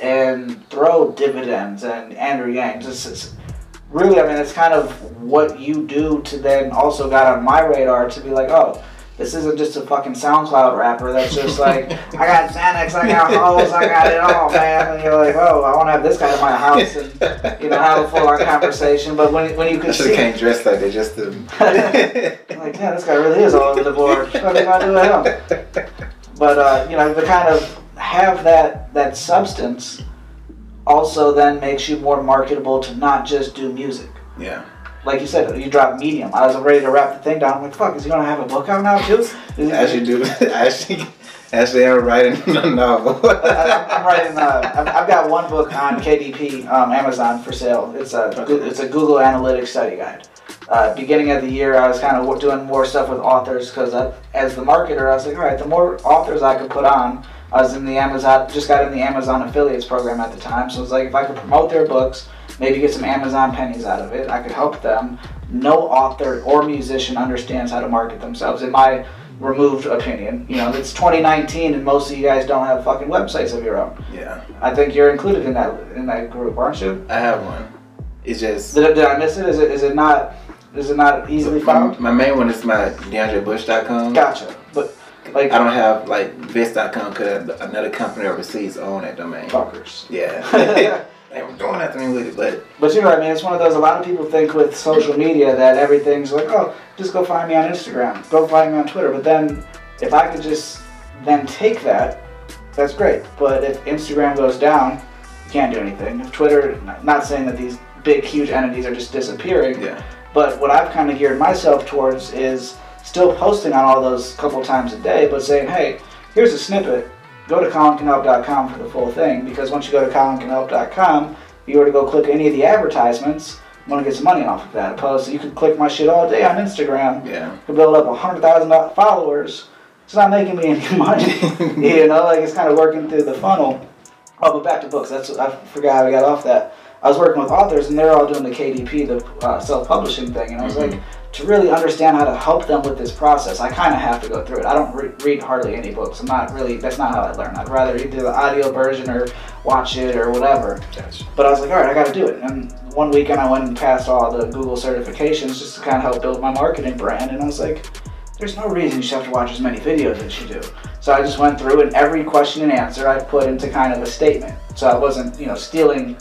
and throw dividends and Andrew Yang. Just really, I mean, it's kind of what you do to then also got on my radar to be like, oh, this isn't just a fucking SoundCloud rapper that's just like, I got Xanax, I got hoes, I got it all, man. And you're like, oh, I want to have this guy in my house and, you know, have a full on conversation. But when, when you can see, came dressed like that just to. like, yeah, this guy really is all over the board. What am I doing him? But uh, you know, to kind of have that that substance also then makes you more marketable to not just do music. Yeah. Like you said, you drop Medium. I was ready to wrap the thing down. I'm like, fuck, is he gonna have a book out now too? Is I actually do. Actually, actually, I'm writing a novel. I- I'm writing. Uh, I've I've got one book on KDP, um, Amazon for sale. It's a it's a Google Analytics study guide. Uh, beginning of the year, I was kind of doing more stuff with authors because as the marketer, I was like, all right, the more authors I could put on. I was in the Amazon, just got in the Amazon affiliates program at the time, so it's like if I could promote their books, maybe get some Amazon pennies out of it, I could help them. No author or musician understands how to market themselves, in my removed opinion. You know, it's 2019, and most of you guys don't have fucking websites of your own. yeah, I think you're included in that in that group, aren't you? I have one. It's just Did, did I miss it? Is it is it not is it not easily my, found? my main one is my DeAndreBush.com. Gotcha. Like I don't have like Visq.com because another company overseas own that domain. fuckers. Yeah. they were doing nothing with it, but But you know what I mean? It's one of those, a lot of people think with social media that everything's like, oh, just go find me on Instagram, go find me on Twitter. But then if I could just then take that, that's great. But if Instagram goes down, you can't do anything. If Twitter, not saying that these big, huge entities are just disappearing, yeah. but what I've kind of geared myself towards is still posting on all those couple times a day, but saying, hey, here's a snippet. Go to colincanhelp.com for the full thing because once you go to colincanhelp.com, if you were to go click any of the advertisements, I'm gonna get some money off of that. Opposed to you could click my shit all day on Instagram, Yeah. could build up hundred thousand followers. It's not making me any money. you know, like it's kind of working through the funnel. Oh, but back to books. That's I forgot how we got off that. I was working with authors, and they're all doing the KDP, the uh, self-publishing thing, and I was Mhm. like, to really understand how to help them with this process, I kind of have to go through it. I don't re- read hardly any books. I'm not really. That's not how I learn. I'd rather either the audio version or watch it or whatever. Gotcha. But I was like, all right, I got to do it. And one weekend I went and passed all the Google certifications just to kind of help build my marketing brand. And I was like, there's no reason you should have to watch as many videos as you do. So I just went through and every question and answer I put into kind of a statement. So I wasn't, you know, stealing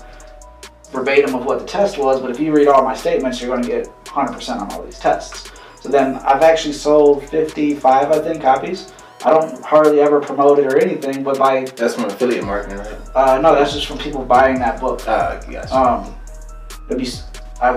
verbatim of what the test was, but if you read all my statements, you're going to get 100% on all these tests. So then I've actually sold 55, I think, copies. I don't hardly ever promote it or anything, but by, That's from affiliate marketing, right? uh, no, that's just from people buying that book. Ah, gotcha. Um, it'd be, I,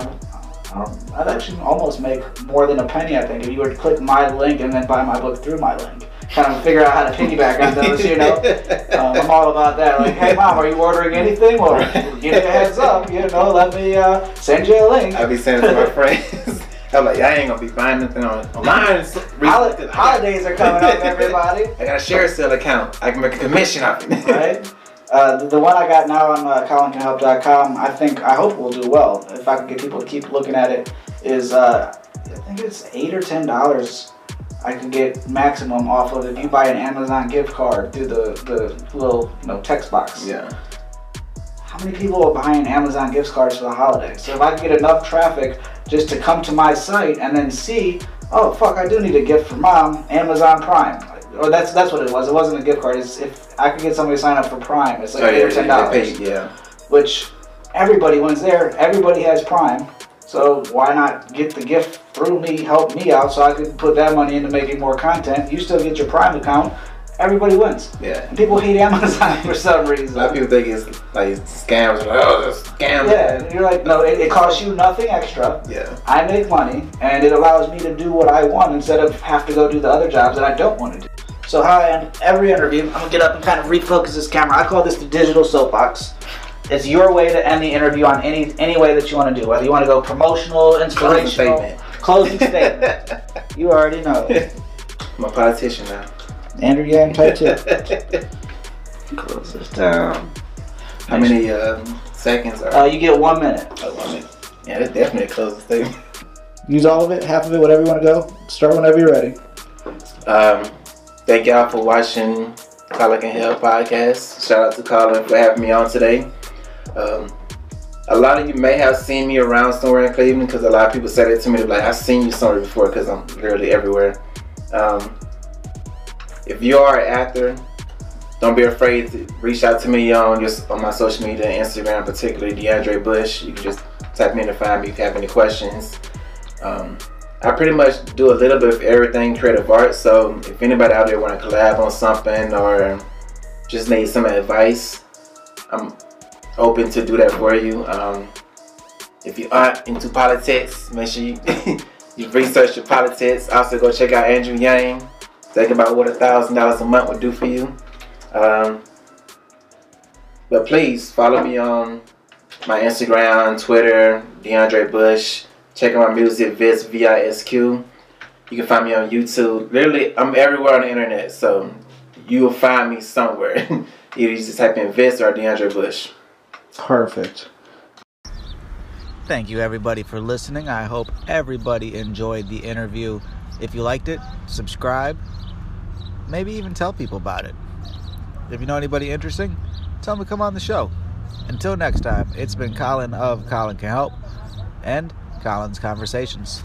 I'd actually almost make more than a penny. I think if you were to click my link and then buy my book through my link, kind of figure out how to piggyback on those. You know, um, I'm all about that. Like, hey mom, are you ordering anything? Well, give me a heads up. You know, let me uh, send you a link. I'll be sending to my friends, I'm like, I ain't gonna be buying nothing on online. Holi- holidays are coming up, everybody. I got a ShareASale account. I can make a commission off of it. right? Uh, the, the one I got now on uh, ColinCanHelp.com, I think, I hope will do well. If I can get people to keep looking at it, is uh, I think it's eight or ten dollars. I can get maximum off of if you buy an Amazon gift card through the, the little you know text box. Yeah. How many people are buying Amazon gift cards for the holidays? So if I can get enough traffic just to come to my site and then see, oh fuck, I do need a gift for mom, Amazon Prime. Or that's that's what it was. It wasn't a gift card. It's if I could get somebody to sign up for Prime, it's like Oh, eight yeah, or ten dollars. yeah. Which everybody when's there, everybody has Prime. So why not get the gift through me, help me out, so I could put that money into making more content. You still get your Prime account. Everybody wins. Yeah. And people hate Amazon for some reason. A lot of people think it's like scams. Like, oh, that's scams. Yeah, you're like, no, it, it costs you nothing extra. Yeah. I make money, and it allows me to do what I want instead of have to go do the other jobs that I don't want to do. So how I end every interview, I'm gonna get up and kind of refocus this camera. I call this the digital soapbox. It's your way to end the interview on any any way that you want to do. Whether you want to go promotional, inspirational. Closing statement. You already know. I'm a politician now. Andrew Yang type two. Close this down. How many um, seconds are? Uh, you get one minute. oh, one minute. Yeah, that's definitely a closing statement. Use all of it, half of it, whatever you want to go. Start whenever you're ready. Um, thank y'all for watching Colin Can Help podcast. Shout out to Colin for having me on today. Um, a lot of you may have seen me around somewhere in Cleveland because a lot of people said it to me like I've seen you somewhere before because I'm literally everywhere. Um, if you are an actor, don't be afraid to reach out to me on just on my social media, Instagram, particularly DeAndre Bush. You can just type me in to find me if you have any questions. Um, I pretty much do a little bit of everything creative art. So if anybody out there want to collab on something or just need some advice, I'm open to do that for you. Um, if you aren't into politics, make sure you you research your politics. Also, go check out Andrew Yang. Think about what a thousand dollars a month would do for you. Um, but please follow me on my Instagram, Twitter, DeAndre Bush. Check out my music, Visq V I S Q. You can find me on YouTube. Literally, I'm everywhere on the internet, so you will find me somewhere. Either you just type in Visq or DeAndre Bush. Perfect. Thank you, everybody, for listening. I hope everybody enjoyed the interview. If you liked it, subscribe. Maybe even tell people about it. If you know anybody interesting, tell them to come on the show. Until next time, it's been Colin of Colin Can Help and Colin's Conversations.